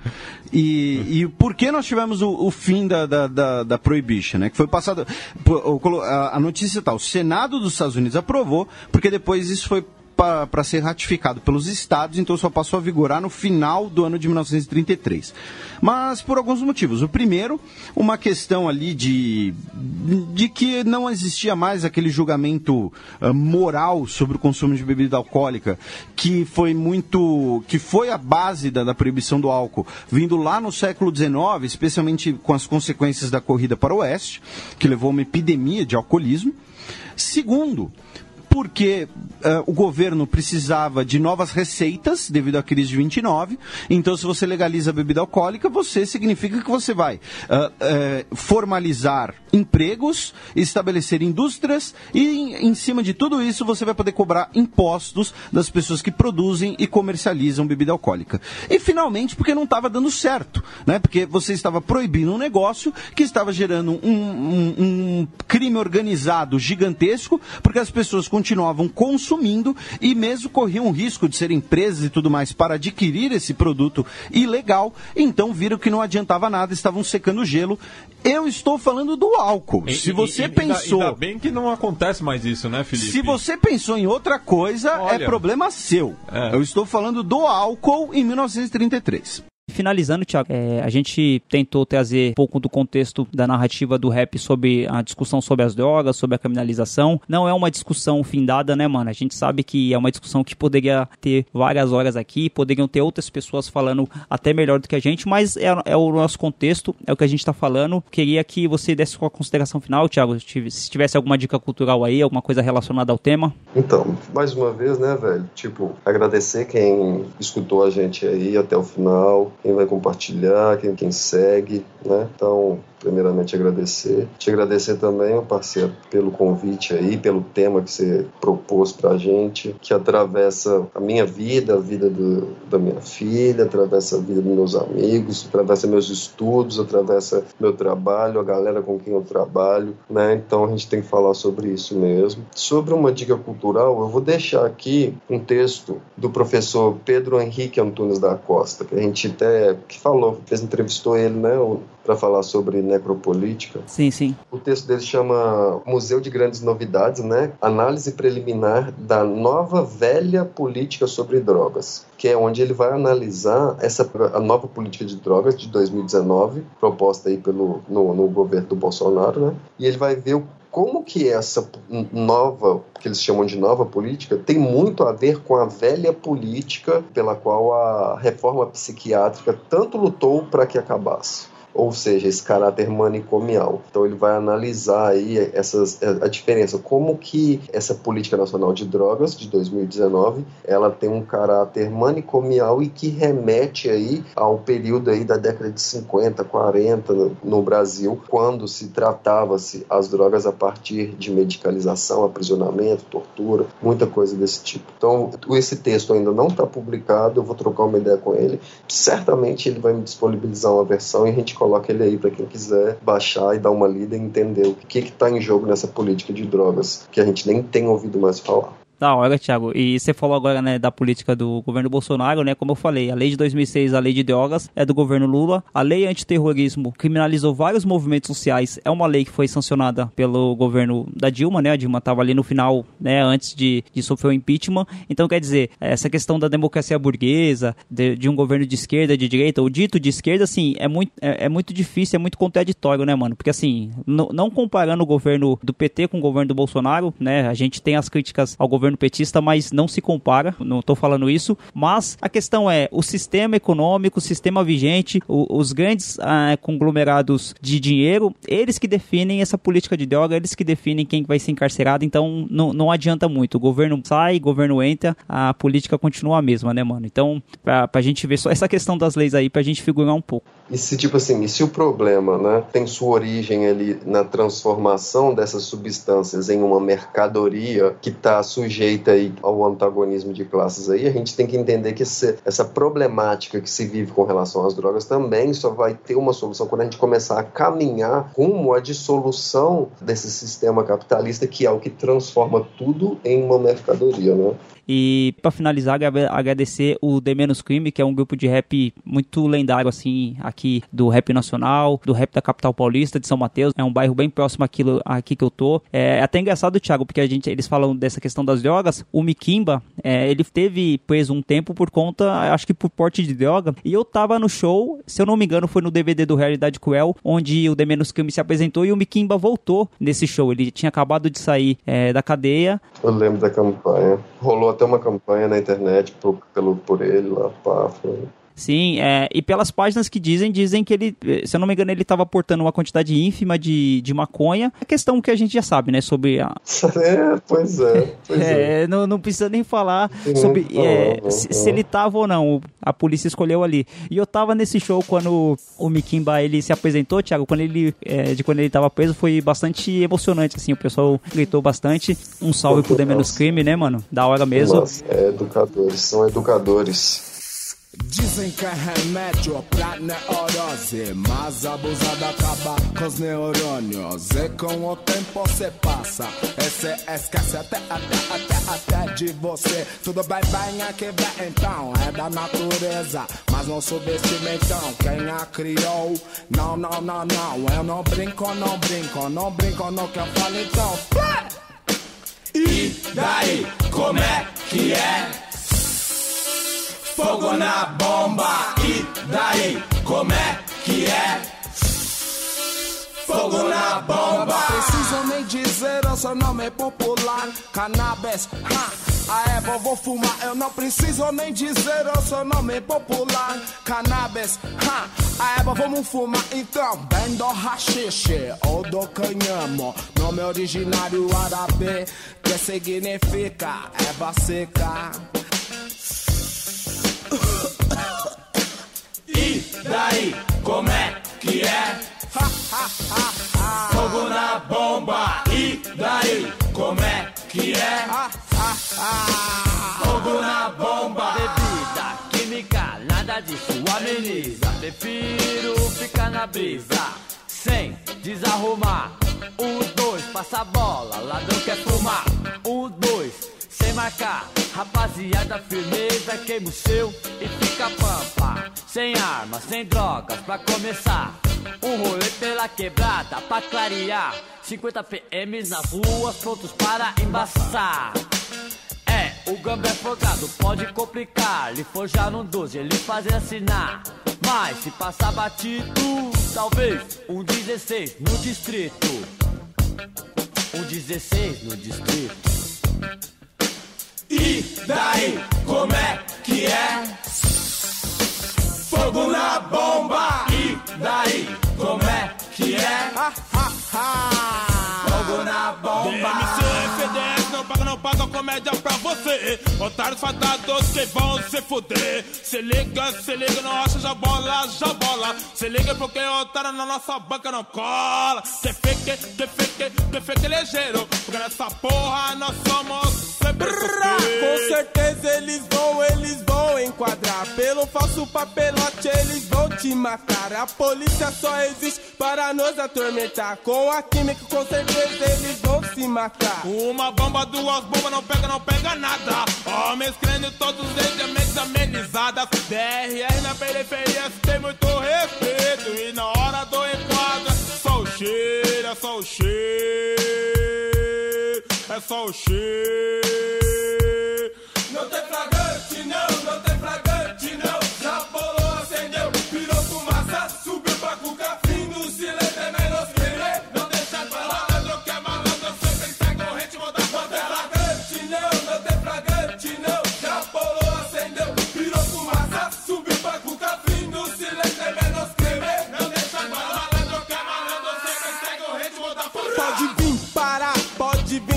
E, e por que nós tivemos o, o fim da, da, da, da né? Que foi passado. o A, notícia tá, o Senado dos Estados Unidos aprovou, porque depois isso foi para ser ratificado pelos estados, então só passou a vigorar no final do ano de 1933. Mas por alguns motivos. O primeiro, uma questão ali de, de que não existia mais aquele julgamento ah, moral sobre o consumo de bebida alcoólica, que foi muito. que foi a base da, da proibição do álcool, vindo lá no século XIX, especialmente com as consequências da corrida para o oeste, que levou a uma epidemia de alcoolismo. Segundo, porque eh, o governo precisava de novas receitas devido à crise de 29. Então, se você legaliza a bebida alcoólica, você significa que você vai eh, eh, formalizar empregos, estabelecer indústrias e, em, cima de tudo isso, você vai poder cobrar impostos das pessoas que produzem e comercializam bebida alcoólica. E, finalmente, porque não estava dando certo, né? Porque você estava proibindo um negócio que estava gerando um, um- um crime organizado gigantesco, porque as pessoas continuavam consumindo e mesmo corriam o risco de serem presas e tudo mais para adquirir esse produto ilegal, então viram que não adiantava nada, estavam secando o gelo. Eu estou falando do álcool. E- Se você e- ainda- pensou. Ainda bem que não acontece mais isso, né, Felipe? Se você pensou em outra coisa, é Olha. problema seu. É. Eu estou falando do álcool em 1933. Finalizando, Thiago, é, a gente tentou trazer um pouco do contexto da narrativa do rap sobre a discussão sobre as drogas, sobre a criminalização. Não é uma discussão findada, né, mano? A gente sabe que é uma discussão que poderia ter várias horas aqui, poderiam ter outras pessoas falando até melhor do que a gente, mas é, é o nosso contexto, é o que a gente tá falando. Queria que você desse sua consideração final, Thiago, se tivesse alguma dica cultural aí, alguma coisa relacionada ao tema. Então, mais uma vez, né, velho? Tipo, agradecer quem escutou a gente aí até o final, quem vai compartilhar, quem, quem segue, né? Então, primeiramente agradecer. Te agradecer também, parceiro, pelo convite aí, pelo tema que você propôs pra gente, que atravessa a minha vida, a vida do, da minha filha, atravessa a vida dos meus amigos, atravessa meus estudos, atravessa meu trabalho, a galera com quem eu trabalho, né? Então a gente tem que falar sobre isso mesmo. Sobre uma dica cultural, eu vou deixar aqui um texto do professor Pedro Henrique Antunes da Costa, que a gente até que falou, fez entrevistou ele, né, para falar sobre necropolítica. Sim, sim. O texto dele chama Museu de Grandes Novidades, né? Análise preliminar da nova velha política sobre drogas, que é onde ele vai analisar essa a nova política de drogas de 2019, proposta aí pelo no, no governo do Bolsonaro, né? E ele vai ver o como que essa nova, que eles chamam de nova política, tem muito a ver com a velha política pela qual a reforma psiquiátrica tanto lutou para que acabasse ou seja, esse caráter manicomial. Então ele vai analisar aí essas, a diferença, como que essa política nacional de drogas de 2019, ela tem um caráter manicomial e que remete aí ao período aí da década de 50, 40 no, no Brasil, quando se tratava-se as drogas a partir de medicalização, aprisionamento, tortura, muita coisa desse tipo. Então esse texto ainda não está publicado, eu vou trocar uma ideia com ele, certamente ele vai me disponibilizar uma versão e a gente coloca ele aí para quem quiser baixar e dar uma lida e entender o que está em jogo nessa política de drogas, que a gente nem tem ouvido mais falar. Da hora, Thiago. E você falou agora, né, da política do governo Bolsonaro, né? Como eu falei, a lei de 2006, a lei de drogas, é do governo Lula. A lei antiterrorismo criminalizou vários movimentos sociais. É uma lei que foi sancionada pelo governo da Dilma, né? A Dilma estava ali no final, né, antes de, de sofrer o impeachment. Então, quer dizer, essa questão da democracia burguesa, de, de um governo de esquerda, de direita, ou dito de esquerda, assim, é muito, é, é muito difícil, é muito contraditório, né, mano? Porque, assim, não comparando o governo do PT com o governo do Bolsonaro, né? A gente tem as críticas ao governo petista, mas não se compara, não estou falando isso. Mas a questão é o sistema econômico, o sistema vigente, o, os grandes ah, conglomerados de dinheiro, eles que definem essa política de droga, eles que definem quem vai ser encarcerado. Então não, não adianta muito. O governo sai, o governo entra, a política continua a mesma, né, mano? Então, pra, pra gente ver só essa questão das leis aí, pra gente figurar um pouco. E se, tipo assim, e se o problema né, tem sua origem ali na transformação dessas substâncias em uma mercadoria que está sujeita aí ao antagonismo de classes aí, a gente tem que entender que esse, essa problemática que se vive com relação às drogas também só vai ter uma solução quando a gente começar a caminhar rumo à dissolução desse sistema capitalista que é o que transforma tudo em uma mercadoria, né? E para finalizar, agradecer o The Menos Crime, que é um grupo de rap muito lendário, assim, aqui do rap nacional, do rap da capital paulista, de São Mateus. É um bairro bem próximo aqui, aqui que eu tô. É até engraçado, Thiago, porque a gente, eles falam dessa questão das drogas. O Mikimba, é, ele teve preso um tempo por conta, acho que por porte de droga. E eu tava no show, se eu não me engano, foi no DVD do Realidade Cruel, onde o The Menos Crime se apresentou e o Mikimba voltou nesse show. Ele tinha acabado de sair é, da cadeia. Eu lembro da campanha. Rolou até uma campanha na internet por, pelo, por ele lá, pá, foi. Sim, é, e pelas páginas que dizem, dizem que ele, se eu não me engano, ele estava portando uma quantidade ínfima de, de maconha. A questão que a gente já sabe, né, sobre a... É, pois é. Pois é, é. Não, não precisa nem falar sobre é, se, se, ele tava ou não. A polícia escolheu ali. E eu tava nesse show quando o Mikimba, ele se apresentou, Thiago, quando ele, é, de quando ele tava preso, foi bastante emocionante, assim, o pessoal gritou bastante. Um salve pro The Menos Crime, né, mano? Da hora mesmo. Nossa, é educadores, são educadores. Dizem que é remédio pra neurose Mas abusada acaba com os neurônios. E com o tempo se passa E se esquece até, até, até, até de você. Tudo bem, bem aqui vem então É da natureza. Mas não subestime então quem a criou? Não, não, não, não Eu não brinco, não brinco Não brinco no que eu falo então E daí, como é que é? Fogo na bomba, e daí, como é que é? Fogo na bomba. Preciso nem dizer o seu nome popular, cannabis. Ha. A Eva vou fumar, eu não preciso nem dizer o seu nome popular, cannabis. Ha. A Eva vamos fumar, então bem do rachixe ou do canhamo, nome originário árabe que significa Eva seca. E daí, como é que é? Fogo na bomba. E daí, como é que é? Fogo na bomba. Bebida, química, nada disso ameniza. Prefiro ficar na brisa, sem desarrumar. Um, dois, passa a bola, ladrão quer fumar. Um, dois, marcar. Rapaziada, firmeza, queima o seu e fica pampa. Sem armas, sem drogas, pra começar. Um rolê pela quebrada pra clarear. 50 PMs nas ruas, prontos para embaçar. É, o gambé folgado pode complicar. Lhe forjar um 12, ele fazer assinar. Mas se passar batido, talvez um 16 no distrito. Um 16 no distrito. E daí, como é que é? Fogo na bomba. E daí, como é que é? Fogo na bomba. DMC, FDS, não paga, não paga comédia pra você. Otários fadados que vão se fuder. Se liga, se liga, não acha já bola, já bola. Se liga porque otário na nossa banca não cola. Que fique, que fique, que fique ligeiro. Porque nessa porra nós somos Com certeza eles vão, eles vão enquadrar pelo falso papelote eles vão te matar. A polícia só existe para nos atormentar. Com a química, com certeza eles vão se matar. Uma bomba, duas bombas, não pega, não pega nada. Homens crendo todos eles de mentes amenizadas. DRR na periferia tem muito respeito. E na hora do enquadro, é só o cheiro, só o cheiro. É só o cheiro. Não tem flagrante, não, não tem flagrante,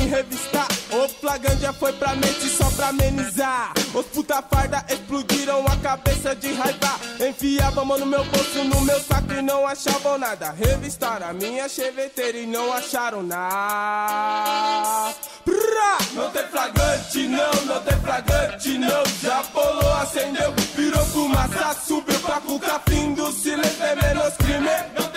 revistar. O flagrante foi pra mente só pra amenizar. Os puta farda explodiram a cabeça de raiva. Enfiavam mão no meu bolso, no meu saco e não achavam nada. Revistaram a minha cheveteira e não acharam nada. Não tem flagrante, não, não tem flagrante, não. Já bolou, acendeu, virou fumaça, subiu pra cuca, fim do silêncio é menos crime.